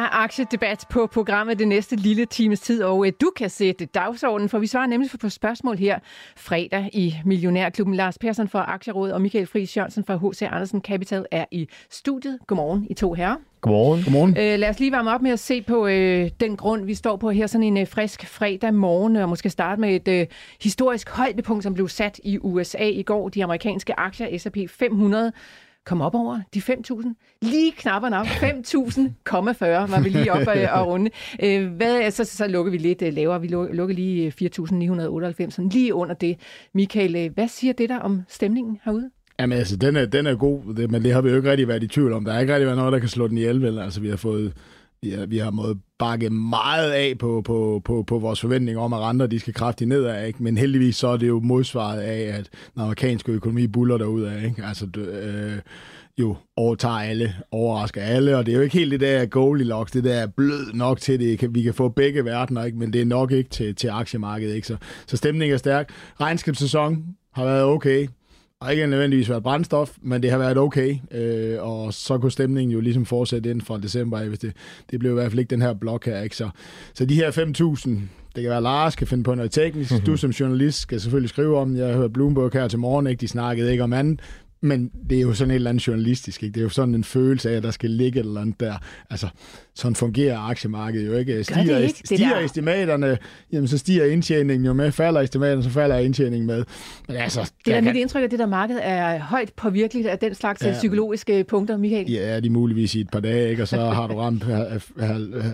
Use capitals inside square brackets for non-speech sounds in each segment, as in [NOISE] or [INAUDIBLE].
Er aktiedebat på programmet det næste lille times tid, og øh, du kan sætte dagsordenen, for vi svarer nemlig på spørgsmål her fredag i Millionærklubben. Lars Persson fra Aktierådet og Michael Friis Jørgensen fra H.C. Andersen Capital er i studiet. Godmorgen, I to herrer. Godmorgen. Godmorgen. Øh, lad os lige varme op med at se på øh, den grund, vi står på her, sådan en øh, frisk fredag morgen, og måske starte med et øh, historisk højdepunkt, som blev sat i USA i går. De amerikanske aktier, S&P 500, kom op over de 5.000. Lige knapperne op. 5.000,40 var vi lige op og, og runde. Øh, hvad, så, så lukker vi lidt øh, lavere. Vi lukker lige øh, 4.998, sådan lige under det. Michael, hvad siger det der om stemningen herude? Jamen altså, den er, den er god, det, men det har vi jo ikke rigtig været i tvivl om. Der er ikke rigtig været noget, der kan slå den ihjel, vel? Altså, vi har fået Ja, vi har måttet bakke meget af på, på, på, på vores forventninger om, at renter de skal kraftigt nedad, ikke? men heldigvis så er det jo modsvaret af, at den amerikanske økonomi buller derud af. Ikke? Altså, øh, jo overtager alle, overrasker alle, og det er jo ikke helt det der Goldilocks, det der er blød nok til det, vi kan få begge verdener, ikke? men det er nok ikke til, til aktiemarkedet. Ikke? Så, så stemningen er stærk. Regnskabssæson har været okay, har ikke nødvendigvis været brændstof, men det har været okay, øh, og så kunne stemningen jo ligesom fortsætte ind fra december, hvis det, det blev i hvert fald ikke den her blok her, ikke? Så, så de her 5.000, det kan være, Lars skal finde på noget teknisk, mm-hmm. du som journalist skal selvfølgelig skrive om, jeg har hørt Bloomberg her til morgen, ikke? de snakkede ikke om andet, men det er jo sådan et eller andet journalistisk, ikke? Det er jo sådan en følelse af, at der skal ligge et eller andet der. Altså, sådan fungerer aktiemarkedet jo ikke. Stiger, det ikke, stiger det estimaterne, jamen så stiger indtjeningen jo med. Falder estimaterne, så falder indtjeningen med. Men altså, det er kan... mit indtryk, at det der marked er højt påvirkeligt af den slags ja. psykologiske punkter, Michael. Ja, de er muligvis i et par dage, ikke? og så har du ramt,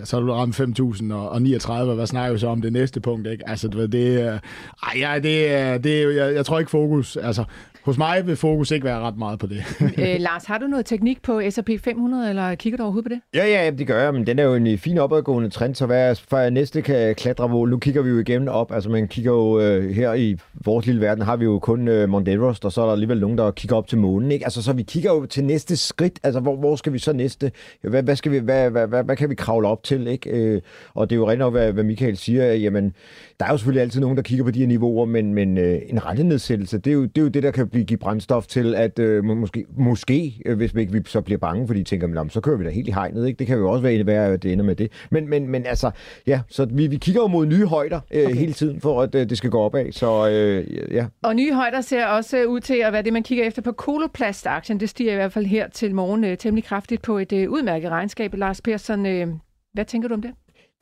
så har du ramt 5.000 og 39, hvad snakker vi så om det næste punkt? Ikke? Altså, det er, ej, ja, det er, det er, jeg, jeg tror ikke fokus, altså hos mig vil fokus ikke være ret meget på det. øh, Lars, har du noget teknik på S&P 500, eller kigger du overhovedet på det? Ja, ja, det gør jeg, men den er jo en fin opadgående trend, så hvad for næste kan klatre mål. Nu kigger vi jo igennem op, altså man kigger jo øh, her i vores lille verden, har vi jo kun øh, Mount Everest, og så er der alligevel nogen, der kigger op til månen, ikke? Altså så vi kigger jo til næste skridt, altså hvor, hvor skal vi så næste, hvad, hvad, skal vi, hvad, hvad, hvad, hvad kan vi kravle op til, ikke? Øh, og det er jo rent nok, hvad, hvad Michael siger, jamen der er jo selvfølgelig altid nogen, der kigger på de her niveauer, men, men øh, en rentenedsættelse, det er, jo, det er jo det, der kan blive, give brændstof til, at øh, måske, måske øh, hvis vi ikke vi så bliver bange, fordi de tænker, så kører vi da helt i hegnet. Ikke? Det kan jo også være, være, at det ender med det. Men, men, men altså, ja, så vi, vi kigger jo mod nye højder øh, okay. hele tiden, for at øh, det skal gå opad. Så øh, ja. Og nye højder ser også ud til at være det, man kigger efter på Koloplast-aktien. Det stiger i hvert fald her til morgen øh, temmelig kraftigt på et øh, udmærket regnskab. Lars Persson, øh, hvad tænker du om det?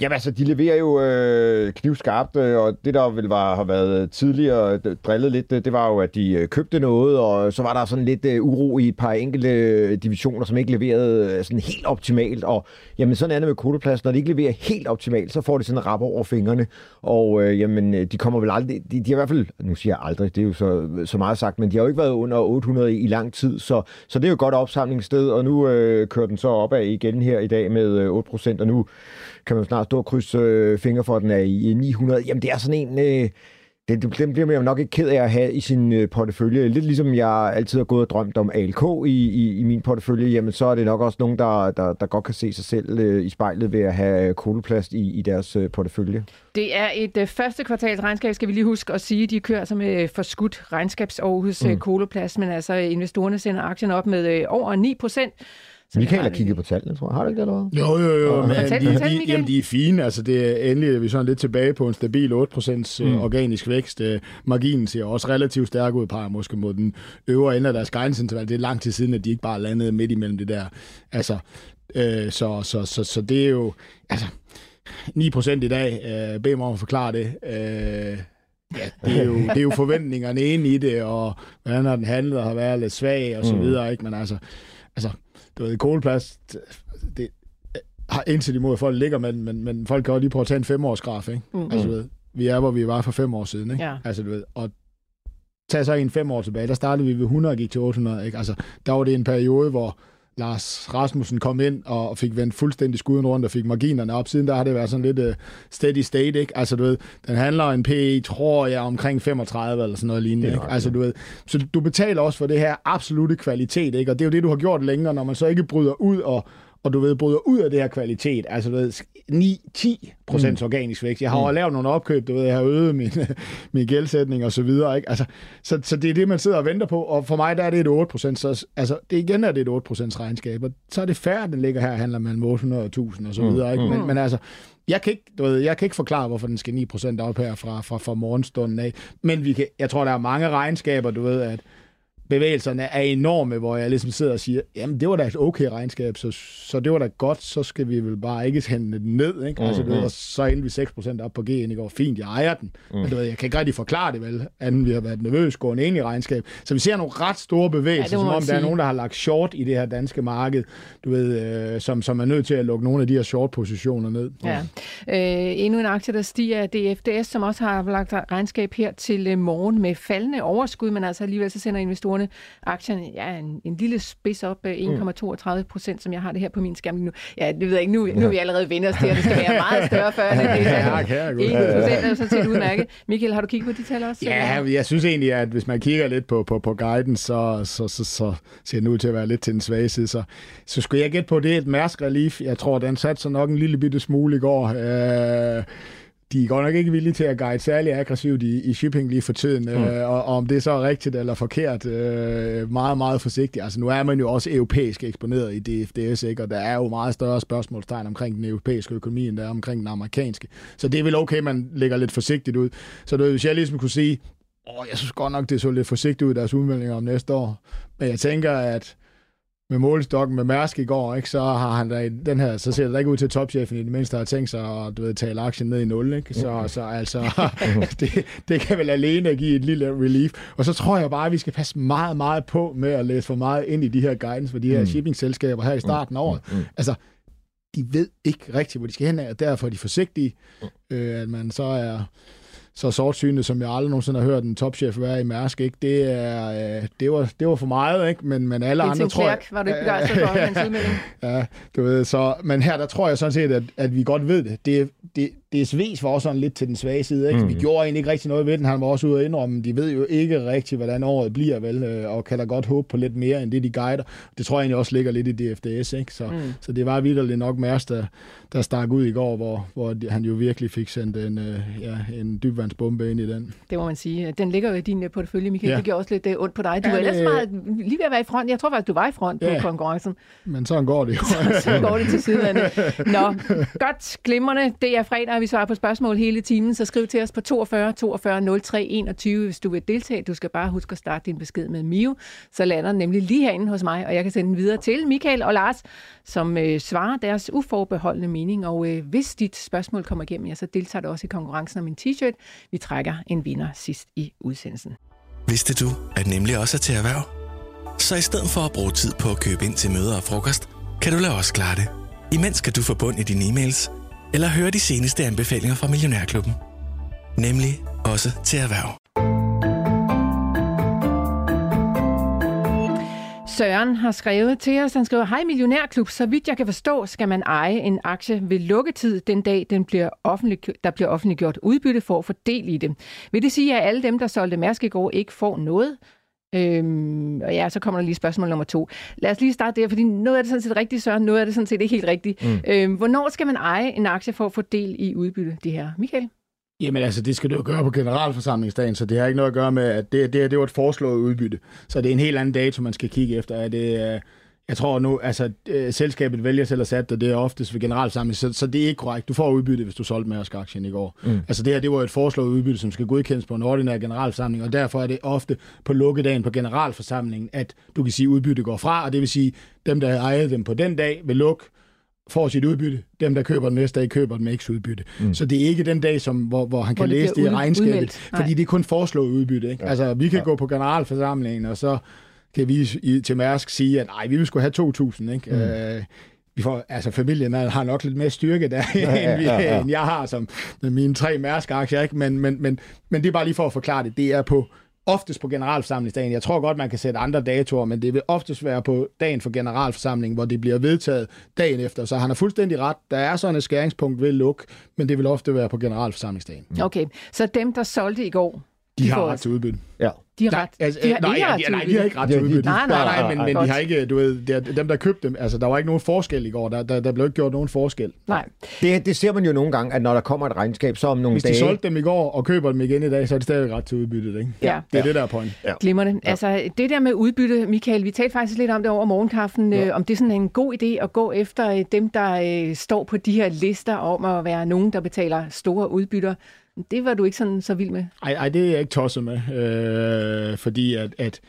Jamen altså, de leverer jo øh, knivskarpt, øh, og det der vel var, har været tidligere drillet lidt, øh, det var jo, at de øh, købte noget, og så var der sådan lidt øh, uro i et par enkelte divisioner, som ikke leverede sådan helt optimalt, og jamen sådan er det med kodeplads, når de ikke leverer helt optimalt, så får de sådan en rap over fingrene, og øh, jamen, de kommer vel aldrig, de, de har i hvert fald, nu siger jeg aldrig, det er jo så, så meget sagt, men de har jo ikke været under 800 i, i lang tid, så, så det er jo et godt opsamlingssted, og nu øh, kører den så opad igen her i dag med øh, 8%, og nu kan man snart stå og krydse øh, fingre for, at den er i 900. Jamen, det er sådan en... Øh, den, den bliver man jo nok ikke ked af at have i sin øh, portefølje. Lidt ligesom jeg altid har gået og drømt om ALK i, i, i min portefølje, jamen så er det nok også nogen, der, der, der godt kan se sig selv øh, i spejlet ved at have koloplast i, i deres øh, portefølje. Det er et øh, første kvartals regnskab, skal vi lige huske at sige. De kører altså med forskudt regnskabsår hos øh, mm. koloplast, men altså investorerne sender aktien op med øh, over 9 procent. Så Michael har kigget på tallene, tror jeg. Har du ikke det, eller Jo, jo, jo. Men fortæl, de, fortæl, de, jamen, de er fine. Altså, det er endelig er vi sådan lidt tilbage på en stabil 8% øh, mm. organisk vækst. Øh, marginen ser også relativt stærk ud, par måske mod den øvre ende af deres guidance-interval. Det er lang tid siden, at de ikke bare landede midt imellem det der. Altså, øh, så, så, så, så, det er jo... Altså, 9% i dag. Øh, bed mig om at forklare det. Øh, Ja, det er, jo, det er jo [LAUGHS] forventningerne inde i det, og hvordan har den handlet og har været lidt svag og så mm. videre, ikke? Men altså, altså du ved, kåleplast, det har indtil imod, at folk ligger med men, men folk kan også lige prøve at tage en femårsgraf, ikke? Mm. Altså, ved, vi er, hvor vi var for fem år siden, ikke? Ja. Altså, du ved, og tag så en fem år tilbage, der startede vi ved 100 og gik til 800, ikke? Altså, der var det en periode, hvor Lars Rasmussen kom ind og fik vendt fuldstændig skuden rundt og fik marginerne op. Siden der har det været sådan lidt uh, steady state, ikke? Altså, du ved, den handler en PE, tror jeg, omkring 35 eller sådan noget lignende, ikke? Altså, du ved, så du betaler også for det her absolute kvalitet, ikke? Og det er jo det, du har gjort længere, når man så ikke bryder ud og og du ved, bryder ud af det her kvalitet, altså du ved, 9-10 procent mm. organisk vækst. Jeg har mm. lavet nogle opkøb, du ved, jeg har øget min, [LAUGHS] min gældsætning og så videre, ikke? Altså, så, så det er det, man sidder og venter på, og for mig der er det et 8 procent, så altså, det igen er det et 8 procents regnskab, og så er det færre, den ligger her, handler mellem 800 og 1000 og så mm. videre, ikke? Men, mm. men altså, jeg kan, ikke, du ved, jeg kan ikke forklare, hvorfor den skal 9% op her fra, fra, fra morgenstunden af. Men vi kan, jeg tror, der er mange regnskaber, du ved, at bevægelserne er enorme, hvor jeg ligesom sidder og siger, jamen det var da et okay regnskab, så, så det var da godt, så skal vi vel bare ikke hente den ned, ikke? Mm, altså, du ved, mm. og så endte vi 6% op på G'en i går. Fint, jeg ejer den. Mm. Men du ved, jeg kan ikke rigtig forklare det vel, anden vi har været nervøs gående ind i regnskab. Så vi ser nogle ret store bevægelser, ja, som om sige. der er nogen, der har lagt short i det her danske marked, du ved, øh, som, som er nødt til at lukke nogle af de her short-positioner ned. Ja. Øh, endnu en aktie, der stiger, DFDS, som også har lagt regnskab her til øh, morgen med faldende overskud, men altså alligevel så sender investorer investorerne aktierne ja, en, en lille spids op, 1,32 øh, procent, som jeg har det her på min skærm nu. Ja, det ved jeg ikke, nu, nu er vi allerede venner til, at det skal være [LAUGHS] meget større før. Det er 1 procent er sådan set udmærket. Michael, har du kigget på de tal også? Ja, jeg synes egentlig, at hvis man kigger lidt på, på, på guiden, så, så, så, så ser den ud til at være lidt til den svage side. Så, så skulle jeg gætte på, det er et Mærsk Relief. Jeg tror, den satte sig nok en lille bitte smule i går. Øh, de er godt nok ikke villige til at guide særlig aggressivt i, i shipping lige for tiden, mm. øh, og, og om det så er rigtigt eller forkert, øh, meget, meget forsigtigt. Altså nu er man jo også europæisk eksponeret i DFDS, ikke? og der er jo meget større spørgsmålstegn omkring den europæiske økonomi, end der er omkring den amerikanske. Så det er vel okay, man lægger lidt forsigtigt ud. Så det, hvis jeg ligesom kunne sige, åh, jeg synes godt nok, det så lidt forsigtigt ud, deres udmeldinger om næste år, men jeg tænker, at med målestokken med Mærsk i går, ikke, så har han da den her, så ser det ikke ud til, topchefen i det mindste har tænkt sig at du ved, tale aktien ned i nul. Ikke? Så, så altså, [LAUGHS] det, det, kan vel alene give et lille relief. Og så tror jeg bare, at vi skal passe meget, meget på med at læse for meget ind i de her guidance for de her mm. shipping-selskaber her i starten af året. Mm. Mm. Altså, de ved ikke rigtigt, hvor de skal hen og derfor er de forsigtige, øh, at man så er så sortsynet, som jeg aldrig nogensinde har hørt en topchef være i Mærsk, ikke? Det, er, øh, det, var, det var for meget, ikke? Men, men alle andre tror jeg... var du ikke begejstret for [LAUGHS] hans udmelding? Ja, du ved, så, men her der tror jeg sådan set, at, at vi godt ved det. Det, det, DSV's var også sådan lidt til den svage side. Ikke? Mm. Vi gjorde egentlig ikke rigtig noget ved den. Han var også ude at indrømme, de ved jo ikke rigtig, hvordan året bliver, vel, øh, og kan da godt håbe på lidt mere, end det de guider. Det tror jeg egentlig også ligger lidt i DFDS. Ikke? Så, mm. så det var vidderligt nok Mærs, der, der stak ud i går, hvor, hvor han jo virkelig fik sendt en, øh, ja, en dybvandsbombe ind i den. Det må man sige. Den ligger jo i din portefølje, Michael. Ja. Det gjorde også lidt øh, ondt på dig. Du ja, er ellers meget, lige ved at være i front. Jeg tror faktisk, du var i front ja. på konkurrencen. Men sådan går det jo. [LAUGHS] så går det til siden. Nå, godt, glimrende. Det er fredag, og vi svarer på spørgsmål hele timen, så skriv til os på 42 42 03 21, hvis du vil deltage. Du skal bare huske at starte din besked med Mio, så lander den nemlig lige herinde hos mig, og jeg kan sende den videre til Michael og Lars, som øh, svarer deres uforbeholdende mening. Og øh, hvis dit spørgsmål kommer igennem, ja, så deltager du også i konkurrencen om en t-shirt. Vi trækker en vinder sidst i udsendelsen. Vidste du, at nemlig også er til erhverv? Så i stedet for at bruge tid på at købe ind til møder og frokost, kan du lade os klare det. Imens kan du få bund i dine e-mails, eller høre de seneste anbefalinger fra Millionærklubben. Nemlig også til erhverv. Søren har skrevet til os. Han skriver, Hej Millionærklub, så vidt jeg kan forstå, skal man eje en aktie ved lukketid den dag, den bliver offentlig, der bliver offentliggjort udbytte for at få del i det. Vil det sige, at alle dem, der solgte Mærsk i går, ikke får noget? Øhm, og ja, så kommer der lige spørgsmål nummer to. Lad os lige starte der, fordi noget af det sådan set rigtigt, Søren, noget af det sådan set ikke helt rigtigt. Mm. Øhm, hvornår skal man eje en aktie for at få del i udbytte, det her? Michael? Jamen altså, det skal du jo gøre på generalforsamlingsdagen, så det har ikke noget at gøre med, at det, det, det var et foreslået udbytte. Så det er en helt anden dato, man skal kigge efter. Er det, jeg tror nu, altså øh, selskabet vælger selv at sætte det, det er oftest ved generalsamling, så, så det er ikke korrekt. Du får udbytte, hvis du solgte med aktien i går. Mm. Altså det her, det var et foreslået udbytte, som skal godkendes på en ordinær generalforsamling, og derfor er det ofte på lukkedagen på generalforsamlingen, at du kan sige, at udbytte går fra, og det vil sige, dem, der ejede dem på den dag, vil lukke, får sit udbytte. Dem, der køber den næste dag, køber den med ikke udbytte. Mm. Så det er ikke den dag, som, hvor, hvor han hvor kan læse det i regnskabet, fordi det er kun foreslået udbytte. Ikke? Ja. Altså, vi kan ja. gå på generalforsamlingen, og så kan vi i, til Mærsk sige, at nej, vi vil skulle have 2.000, ikke? Mm. Øh, vi får, altså familien har nok lidt mere styrke der, [LAUGHS] ja, ja, end, vi, ja, ja. end jeg har som med mine tre Mærsk-aktier, ikke? Men, men, men, men det er bare lige for at forklare det. Det er på oftest på generalforsamlingsdagen. Jeg tror godt, man kan sætte andre datoer, men det vil oftest være på dagen for generalforsamlingen, hvor det bliver vedtaget dagen efter. Så han har fuldstændig ret. Der er sådan et skæringspunkt ved luk, men det vil ofte være på generalforsamlingsdagen. Okay, så dem, der solgte i går, De har får- ret til udbytte. Ja. De har Nej, ret. altså, de har nej, ikke ja, ret de, til nej, de har ikke ret De- til de- udbytte. Nej, nej, nej, nej, men, men de har ikke, du ved, det er dem, der købte dem, altså der var ikke nogen forskel i går. Der, der, der blev ikke gjort nogen forskel. Nej. Det, det ser man jo nogle gange, at når der kommer et regnskab, så om nogle Hvis de dage... solgte dem i går og køber dem igen i dag, så er det stadig ret til udbyttet, ikke? Ja. Det er det, der er point. Ja. Glimrende. Ja. Altså, det der med udbytte, Michael, vi talte faktisk lidt om det over morgenkaffen, ja. øh, om det er sådan en god idé at gå efter øh, dem, der øh, står på de her lister om at være nogen, der betaler store udbytter. Det var du ikke sådan så vild med. Nej, ej, det er jeg ikke tosset med, øh, fordi at, at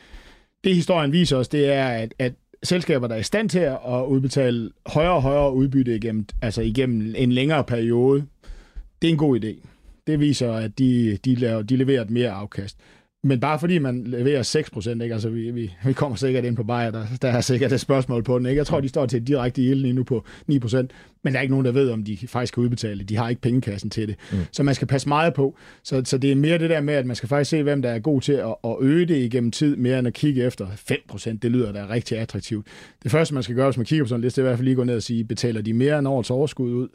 det historien viser os, det er, at, at selskaber, der er i stand til at udbetale højere og højere udbytte igennem, altså igennem en længere periode, det er en god idé. Det viser, at de, de, laver, de leverer et mere afkast. Men bare fordi man leverer 6 procent, ikke? Altså, vi, vi, vi kommer sikkert ind på Bayer, der, der er sikkert et spørgsmål på den. Ikke? Jeg tror, de står til et direkte yield lige nu på 9 procent, men der er ikke nogen, der ved, om de faktisk kan udbetale det. De har ikke pengekassen til det. Mm. Så man skal passe meget på. Så, så det er mere det der med, at man skal faktisk se, hvem der er god til at, at øge det igennem tid, mere end at kigge efter 5 procent. Det lyder da rigtig attraktivt. Det første, man skal gøre, hvis man kigger på sådan en liste, det er i hvert fald lige gå ned og sige, betaler de mere end årets overskud ud?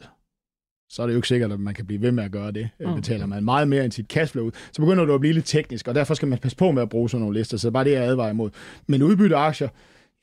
Så er det jo ikke sikkert, at man kan blive ved med at gøre det. Mm. Betaler man meget mere end sit cashflow ud, så begynder du at blive lidt teknisk, og derfor skal man passe på med at bruge sådan nogle lister. Så bare det, jeg advarer imod. Men udbytte aktier,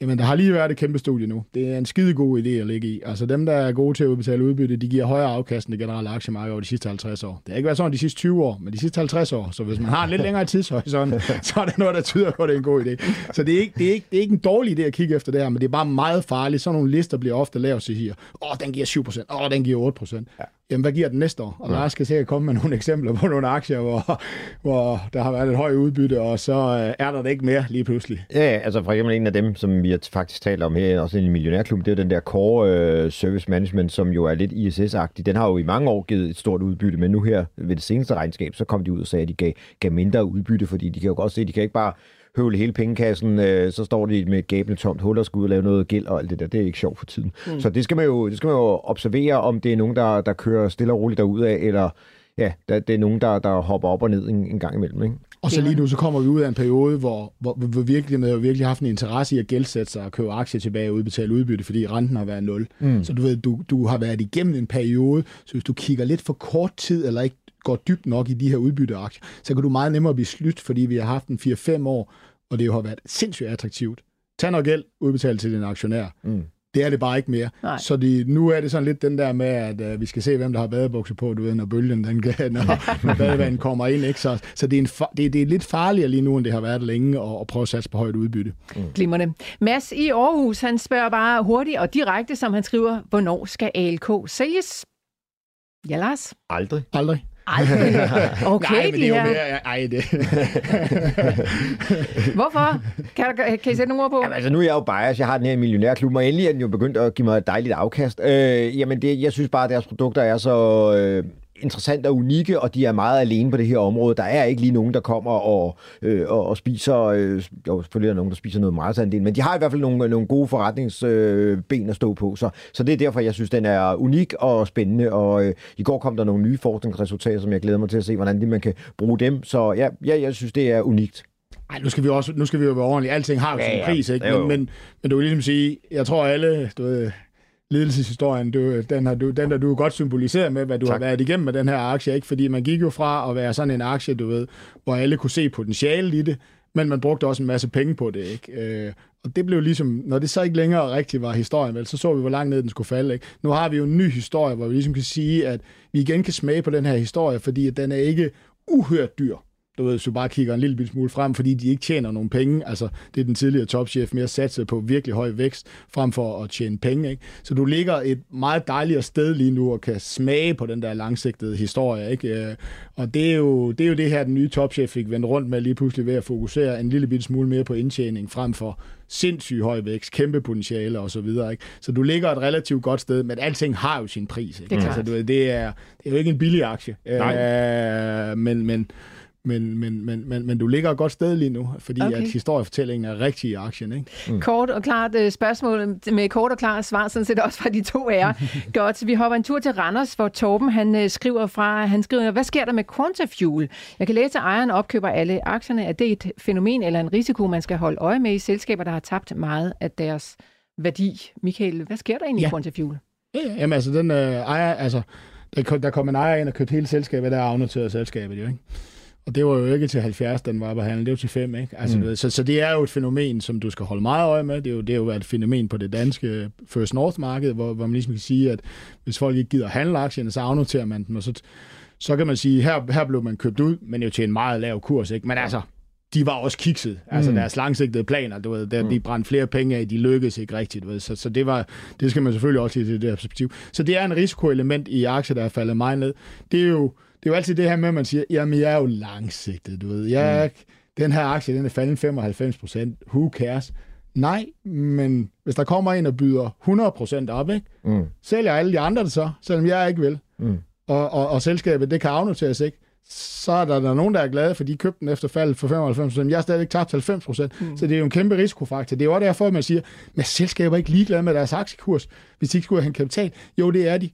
jamen der har lige været et kæmpe studie nu. Det er en skide god idé at ligge i. Altså dem, der er gode til at udbetale udbytte, de giver højere afkast end det generelle aktiemarked over de sidste 50 år. Det har ikke været sådan de sidste 20 år, men de sidste 50 år. Så hvis man har en lidt længere tidshorisont, [LAUGHS] så er det noget, der tyder på, at det er en god idé. Så det er, ikke, det, er ikke, det er ikke en dårlig idé at kigge efter det her, men det er bare meget farligt. Sådan nogle lister bliver ofte lavet til her. Åh, den giver 7%. Åh, den giver 8%. Ja. Jamen, hvad giver den næste år? Og Lars skal sikkert komme med nogle [LAUGHS] eksempler på nogle aktier, hvor, hvor der har været et højt udbytte, og så øh, er der det ikke mere lige pludselig. Ja, ja, altså for eksempel en af dem, som vi har faktisk talt om her, også i en millionærklub, det er den der Core øh, Service Management, som jo er lidt ISS-agtig. Den har jo i mange år givet et stort udbytte, men nu her ved det seneste regnskab, så kom de ud og sagde, at de gav, gav mindre udbytte, fordi de kan jo godt se, at de kan ikke bare høvle hele pengekassen, øh, så står de med et gabende tomt hul og skal ud og lave noget gæld og alt det der. Det er ikke sjovt for tiden. Mm. Så det skal, man jo, det skal man jo observere, om det er nogen, der, der kører stille og roligt derudad, eller ja, der, det er nogen, der, der hopper op og ned en, en gang imellem. Ikke? Og så lige nu, så kommer vi ud af en periode, hvor, hvor, hvor virkeligheden har virkelig haft en interesse i at gældsætte sig og købe aktier tilbage og udbetale udbytte, fordi renten har været 0. Mm. Så du ved, du, du har været igennem en periode, så hvis du kigger lidt for kort tid, eller ikke går dybt nok i de her udbytteaktier, så kan du meget nemmere blive slydt, fordi vi har haft en 4-5 år, og det jo har været sindssygt attraktivt. Tag noget gæld, udbetal til din aktionær. Mm. Det er det bare ikke mere. Nej. Så det, nu er det sådan lidt den der med, at uh, vi skal se, hvem der har badebukser på, du ved, når bølgen, den kan, når, [LAUGHS] når badevandet kommer ind. Ikke? Så, så det, er en, fa- det, det er lidt farligere lige nu, end det har været længe, at, at prøve at satse på højt udbytte. Glimrende. Mads i Aarhus, han spørger bare hurtigt og direkte, som han skriver, hvornår skal ALK sælges? Ja, Lars? Aldrig. Aldrig. Aldrig. [LAUGHS] Okay, Nej, men de det er jo mere... Ej, det... [LAUGHS] Hvorfor? Kan, du, kan I sætte nogle ord på? Jamen, altså, nu er jeg jo bias. Jeg har den her millionærklub, og endelig er den jo begyndt at give mig et dejligt afkast. Øh, jamen, det, jeg synes bare, at deres produkter er så øh, interessante og unikke, og de er meget alene på det her område. Der er ikke lige nogen, der kommer og, øh, og, og spiser... Øh, jo, selvfølgelig er der nogen, der spiser noget meget andel, men de har i hvert fald nogle, nogle gode forretningsben øh, at stå på. Så, så det er derfor, jeg synes, den er unik og spændende. Og øh, i går kom der nogle nye forskningsresultater, som jeg glæder mig til at se, hvordan man kan bruge dem. Så ja, ja jeg synes, det er unikt. Ej, nu skal vi også nu skal vi jo være ordentlige. Alting har jo Ja, sin ja. pris, ikke? Jo, jo. Men, men, men du vil ligesom sige, jeg tror alle, du ved, ledelseshistorien, du, den, har du, den der du godt symboliseret med, hvad du tak. Har været igennem med den her aktie, ikke? Fordi man gik jo fra at være sådan en aktie, du ved, hvor alle kunne se potentiale i det, men man brugte også en masse penge på det, ikke? Øh, og det blev ligesom, når det så ikke længere rigtigt var historien, vel, så så vi, hvor langt ned den skulle falde. Ikke? Nu har vi jo en ny historie, hvor vi ligesom kan sige, at vi igen kan smage på den her historie, fordi den er ikke uhørt dyr. Du ved, hvis du bare kigger en lille bitte smule frem, fordi de ikke tjener nogen penge. Altså, det er den tidligere topchef mere satset på virkelig høj vækst, frem for at tjene penge. Ikke? Så du ligger et meget dejligere sted lige nu, og kan smage på den der langsigtede historie. Ikke? Øh, Og det er, jo, det er jo det her, den nye topchef fik vendt rundt med lige pludselig ved at fokusere en lille bitte smule mere på indtjening, frem for sindssygt høj vækst, kæmpe potentiale og så videre. Ikke? Så du ligger et relativt godt sted, men alting har jo sin pris. Ikke? Det er altså, klart. du, ved, det, er, det er jo ikke en billig aktie. Nej. Øh, men, men, men, men, men, men, men du ligger et godt sted lige nu, fordi okay. at historiefortællingen er rigtig i aktien. Ikke? Mm. Kort og klart uh, spørgsmål med kort og klart svar, sådan set også fra de to jer. [LAUGHS] godt, vi hopper en tur til Randers, hvor Torben han uh, skriver fra, han skriver, hvad sker der med Quantafuel? Jeg kan læse, at ejeren opkøber alle aktierne. Er det et fænomen eller en risiko, man skal holde øje med i selskaber, der har tabt meget af deres værdi? Michael, hvad sker der egentlig ja. i Quantafuel? Ja, jamen altså, den uh, ejer, altså, der, der kom en ejer ind og købte hele selskabet, der er afnoteret selskabet jo, ikke? Og det var jo ikke til 70, den var behandlet, det var til 5, ikke? Altså, mm. så, så det er jo et fænomen, som du skal holde meget øje med. Det er jo, det er jo et fænomen på det danske First North-marked, hvor, hvor man ligesom kan sige, at hvis folk ikke gider handle aktierne, så afnoterer man dem, og så, så kan man sige, her, her blev man købt ud, men jo til en meget lav kurs, ikke? Men altså, de var også kikset. Altså mm. deres langsigtede planer, du ved, der, mm. de brændte flere penge af, de lykkedes ikke rigtigt. Du ved. Så, så det, var, det skal man selvfølgelig også i det der perspektiv. Så det er en risikoelement i aktier, der er faldet meget ned. Det er jo, det er jo altid det her med, at man siger, jamen jeg er jo langsigtet, du ved. Jeg, mm. Den her aktie, den er faldet 95 procent. Who cares? Nej, men hvis der kommer en og byder 100 procent op, ikke? Mm. sælger alle de andre det så, selvom jeg ikke vil. Mm. Og, og, og selskabet, det kan afnoteres ikke så er der, der nogen, der er glade, for de købte den efter faldet for 95% Jeg har stadig tabt 90 Mm. Så det er jo en kæmpe risikofaktor. Det er også derfor, at man siger, at selskaber er ikke ligeglade med deres aktiekurs, hvis de ikke skulle have en kapital. Jo, det er de.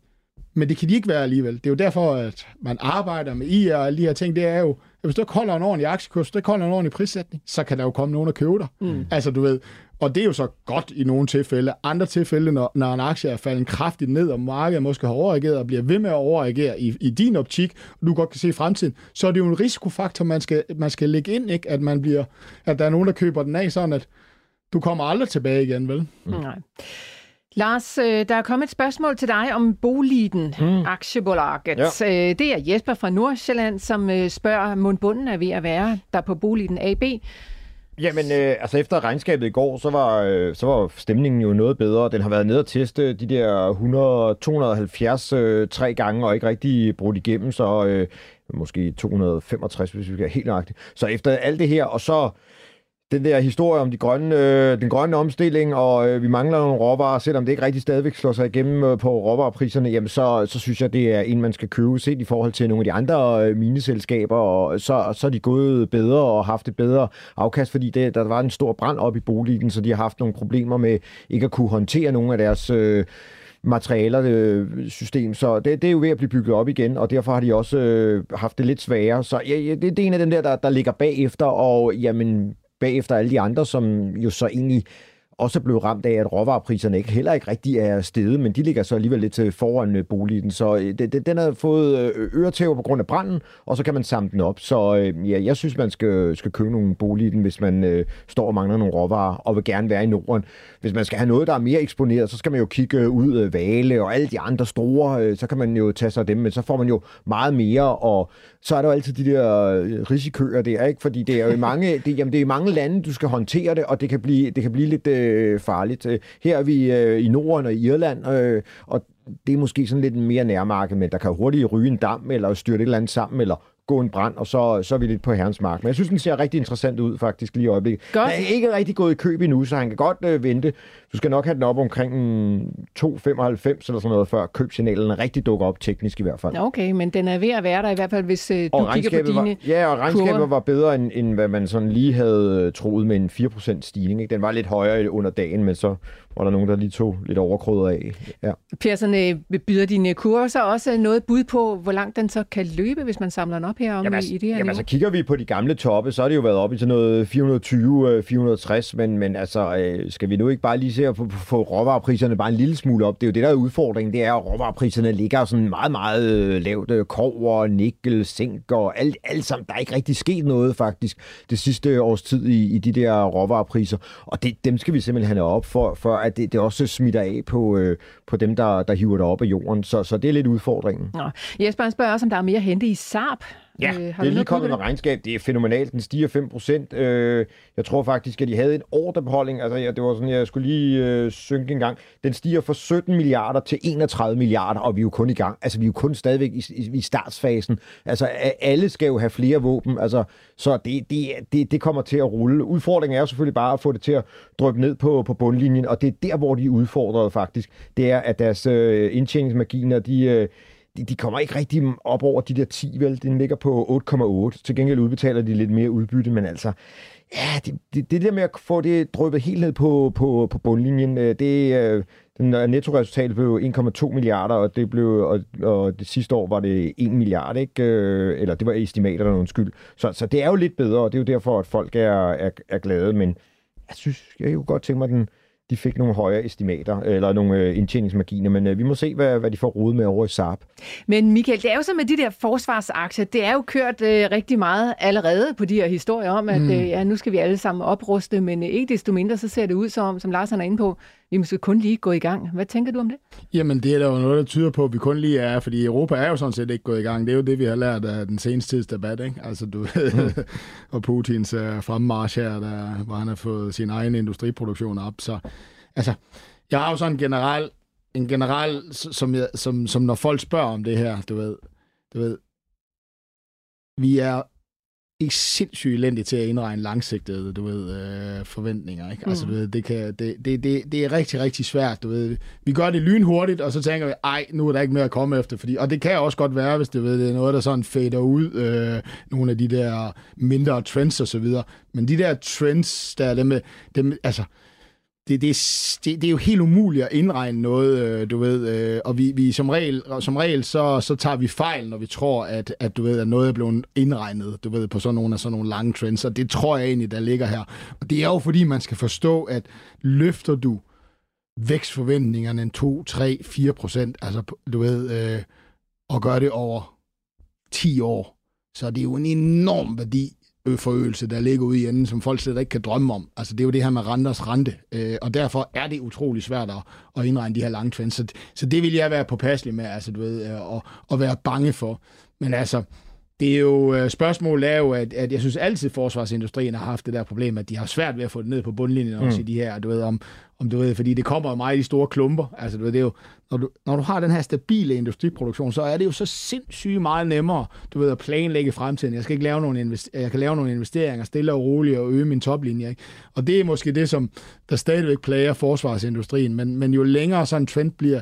Men det kan de ikke være alligevel. Det er jo derfor, at man arbejder med IR og alle de her ting. Det er jo, at hvis du ikke holder en ordentlig aktiekurs, du ikke holder en ordentlig prissætning, så kan der jo komme nogen og købe dig. Mm. Altså, du ved, og det er jo så godt i nogle tilfælde. Andre tilfælde, når, når en aktie er faldet kraftigt ned, og markedet måske har overreageret og bliver ved med at overreagere i, i din optik, og du godt kan se fremtiden, så er det jo en risikofaktor, man skal, man skal lægge ind, ikke? At, man bliver, at der er nogen, der køber den af, sådan at du kommer aldrig tilbage igen, vel? Mm. Nej. Lars, øh, der er kommet et spørgsmål til dig om Boliden, mm. aktiebolaget. Ja. Øh, det er Jesper fra Nordsjælland, som øh, spørger, om bunden er ved at være der på Boliden AB. Jamen, øh, altså efter regnskabet i går, så var, øh, så var stemningen jo noget bedre. Den har været nede at teste de der 100, 270 øh, tre gange, og ikke rigtig brudt igennem, så øh, måske 265, hvis vi skal helt nøjagtigt. Så efter alt det her, og så den der historie om de grønne, øh, den grønne omstilling, og øh, vi mangler nogle råvarer, selvom det ikke rigtig stadigvæk slår sig igennem øh, på råvarepriserne, jamen så, så synes jeg, det er en, man skal købe, set i forhold til nogle af de andre øh, mineselskaber, og så, så er de gået bedre og haft et bedre afkast, fordi det, der var en stor brand op i boligen, så de har haft nogle problemer med ikke at kunne håndtere nogle af deres... Øh, materialer øh, system, så det, det er jo ved at blive bygget op igen, og derfor har de også øh, haft det lidt sværere. Så ja, det, det er en af dem der, der, der ligger bagefter, og jamen, bagefter alle de andre, som jo så egentlig også blevet ramt af, at råvarepriserne ikke, heller ikke rigtig er steget, men de ligger så alligevel lidt til foran øh, boligen. Så øh, det, det, den har fået øretæver på grund af branden, og så kan man samle den op. Så ja, jeg synes, man skal, skal købe nogle boligen, hvis man øh, står og mangler nogle råvarer, og vil gerne være i Norden. Hvis man skal have noget, der er mere eksponeret, så skal man jo kigge ud øh, Vale og alle de andre store, så kan man jo tage sig af dem, men så får man jo meget mere, og så er der jo altid de der risikøer der, ikke? Fordi det er jo i mange, det, jamen, det er i mange lande, du skal håndtere det, og det kan blive, det kan blive lidt øh, farligt. Her er vi øh, i Norden og i Irland, øh, og det er måske sådan lidt mere nærmarked, men der kan hurtigt ryge en dam, eller styrte et eller andet sammen, eller gå en brand, og så, så er vi lidt på herrens mark. Men jeg synes, den ser rigtig interessant ud faktisk lige i øjeblikket. Godt. Den er ikke rigtig gået i køb endnu, så han kan godt øh, vente. Du skal nok have den op omkring 2,95 eller sådan noget, før købsignalen rigtig dukker op, teknisk i hvert fald. Okay, men den er ved at være der i hvert fald, hvis øh, du kigger på dine var, Ja, og regnskabet kurver. var bedre, end, end hvad man sådan lige havde øh, troet med en 4% stigning. Ikke? Den var lidt højere under dagen, men så var der nogen, der lige tog lidt overkrydder af. Ja. Persson, øh, byder dine kurver så også noget bud på, hvor langt den så kan løbe, hvis man samler den op her om jamen, altså, i det her Jamen altså, kigger vi på de gamle toppe, så er det jo været op i sådan noget 420-460, men, men altså, øh, skal vi nu ikke bare lige se at få, få råvarepriserne bare en lille smule op? Det er jo det, der er udfordringen, det er, at råvarepriserne ligger sådan meget, meget øh, lavt. Øh, kover, nikkel, zink og alt, alt sammen. Der er ikke rigtig sket noget faktisk det sidste års tid i, i de der råvarepriser, og det, dem skal vi simpelthen have op for, for at det, det også smitter af på, øh, på dem, der, der hiver det op af jorden. Så, så det er lidt udfordringen. Nå. Jesper spørger også, om der er mere at hente i SARP. Ja, øh, har det er lige kommet med regnskab. Det er fænomenalt. Den stiger 5 procent. Øh, jeg tror faktisk, at de havde en ordrebeholdning. Altså, ja, det var sådan, jeg skulle lige øh, synke en gang. Den stiger fra 17 milliarder til 31 milliarder, og vi er jo kun i gang. Altså, vi er jo kun stadigvæk i, i, i startsfasen. Altså, alle skal jo have flere våben. Altså, så det, det, det, det kommer til at rulle. Udfordringen er jo selvfølgelig bare at få det til at dryppe ned på, på bundlinjen, og det er der, hvor de er udfordret faktisk. Det er, at deres øh, indtjeningsmarginer, de... Øh, de, de kommer ikke rigtig op over de der 10, vel? Den ligger på 8,8. Til gengæld udbetaler de lidt mere udbytte, men altså, ja, det, det, det der med at få det drøbet helt ned på, på, på bundlinjen, øh, det, øh, den øh, nettoresultat blev 1,2 milliarder, og det blev og, og det sidste år var det 1 milliard, ikke? Eller det var estimaterne, undskyld. Så, så det er jo lidt bedre, og det er jo derfor, at folk er, er, er glade, men jeg synes, jeg kunne godt tænke mig, at den, de fik nogle højere estimater, eller nogle øh, indtjeningsmarginer, men øh, vi må se, hvad, hvad de får rodet med over i Saab. Men Michael, det er jo så med de der forsvarsaktier, det er jo kørt øh, rigtig meget allerede på de her historier om, at mm. øh, ja, nu skal vi alle sammen opruste, men øh, ikke desto mindre, så ser det ud som, som Lars er inde på, vi måske kun lige gå i gang. Hvad tænker du om det? Jamen, det er der jo noget, der tyder på, at vi kun lige er, fordi Europa er jo sådan set ikke gået i gang. Det er jo det, vi har lært af den seneste tids debat, ikke? Altså, du mm. [LAUGHS] og Putins uh, fremmarsch her, der, hvor han har fået sin egen industriproduktion op, så altså, jeg har jo sådan en general, en general som, jeg, som, som når folk spørger om det her, du ved, du ved, vi er ikke sindssygt elendige til at indregne langsigtede, du ved, øh, forventninger, ikke? Altså, mm. Du ved, det, kan, det, det, det, det er rigtig, rigtig svært, du ved. Vi gør det lynhurtigt, og så tænker vi, ej, nu er der ikke mere at komme efter, fordi, og det kan også godt være, hvis du ved, det er noget, der sådan fader ud, øh, nogle af de der mindre trends og så videre, men de der trends, der er dem, dem altså, det, det, det, det er jo helt umuligt at indregne noget, øh, du ved, øh, og vi, vi som regel, som regel så, så tager vi fejl, når vi tror, at, at, du ved, at noget er blevet indregnet, du ved, på sådan nogle af sådan nogle lange trends, og det tror jeg egentlig, der ligger her. Og det er jo fordi, man skal forstå, at løfter du vækstforventningerne en 2, 3, 4 procent, altså, du ved, øh, og gør det over 10 år, så det er jo en enorm værdi forøgelse, der ligger ude i enden, som folk slet ikke kan drømme om. Altså, det er jo det her med renters rente, øh, og derfor er det utrolig svært at, at indregne de her lange trends. Så, så det vil jeg være påpasselig med, altså, du ved, øh, og, og være bange for. Men altså, det er jo, øh, spørgsmålet er jo, at, at jeg synes altid, at forsvarsindustrien har haft det der problem, at de har svært ved at få det ned på bundlinjen mm. også i de her, du ved, om, om du ved, fordi det kommer jo meget i de store klumper. Altså, du ved, det er jo, når, du, når du har den her stabile industriproduktion, så er det jo så sindssygt meget nemmere, du ved, at planlægge fremtiden. Jeg skal ikke lave nogle invester- jeg kan lave nogle investeringer stille og roligt og øge min toplinje. Ikke? Og det er måske det, som der stadigvæk plager forsvarsindustrien. Men, men jo længere sådan en trend bliver,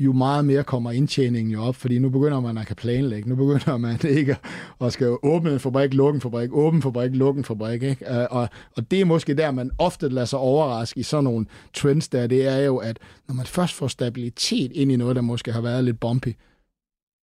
jo meget mere kommer indtjeningen jo op, fordi nu begynder man at kan planlægge. Nu begynder man [LAUGHS] ikke at skal åbne en fabrik, lukke en fabrik, åbne en fabrik, lukke en fabrik. Ikke? Øh, og, og det er måske der, man ofte lader sig overraske i sådan nogle trends der, det er jo, at når man først får stabilitet ind i noget, der måske har været lidt bumpy,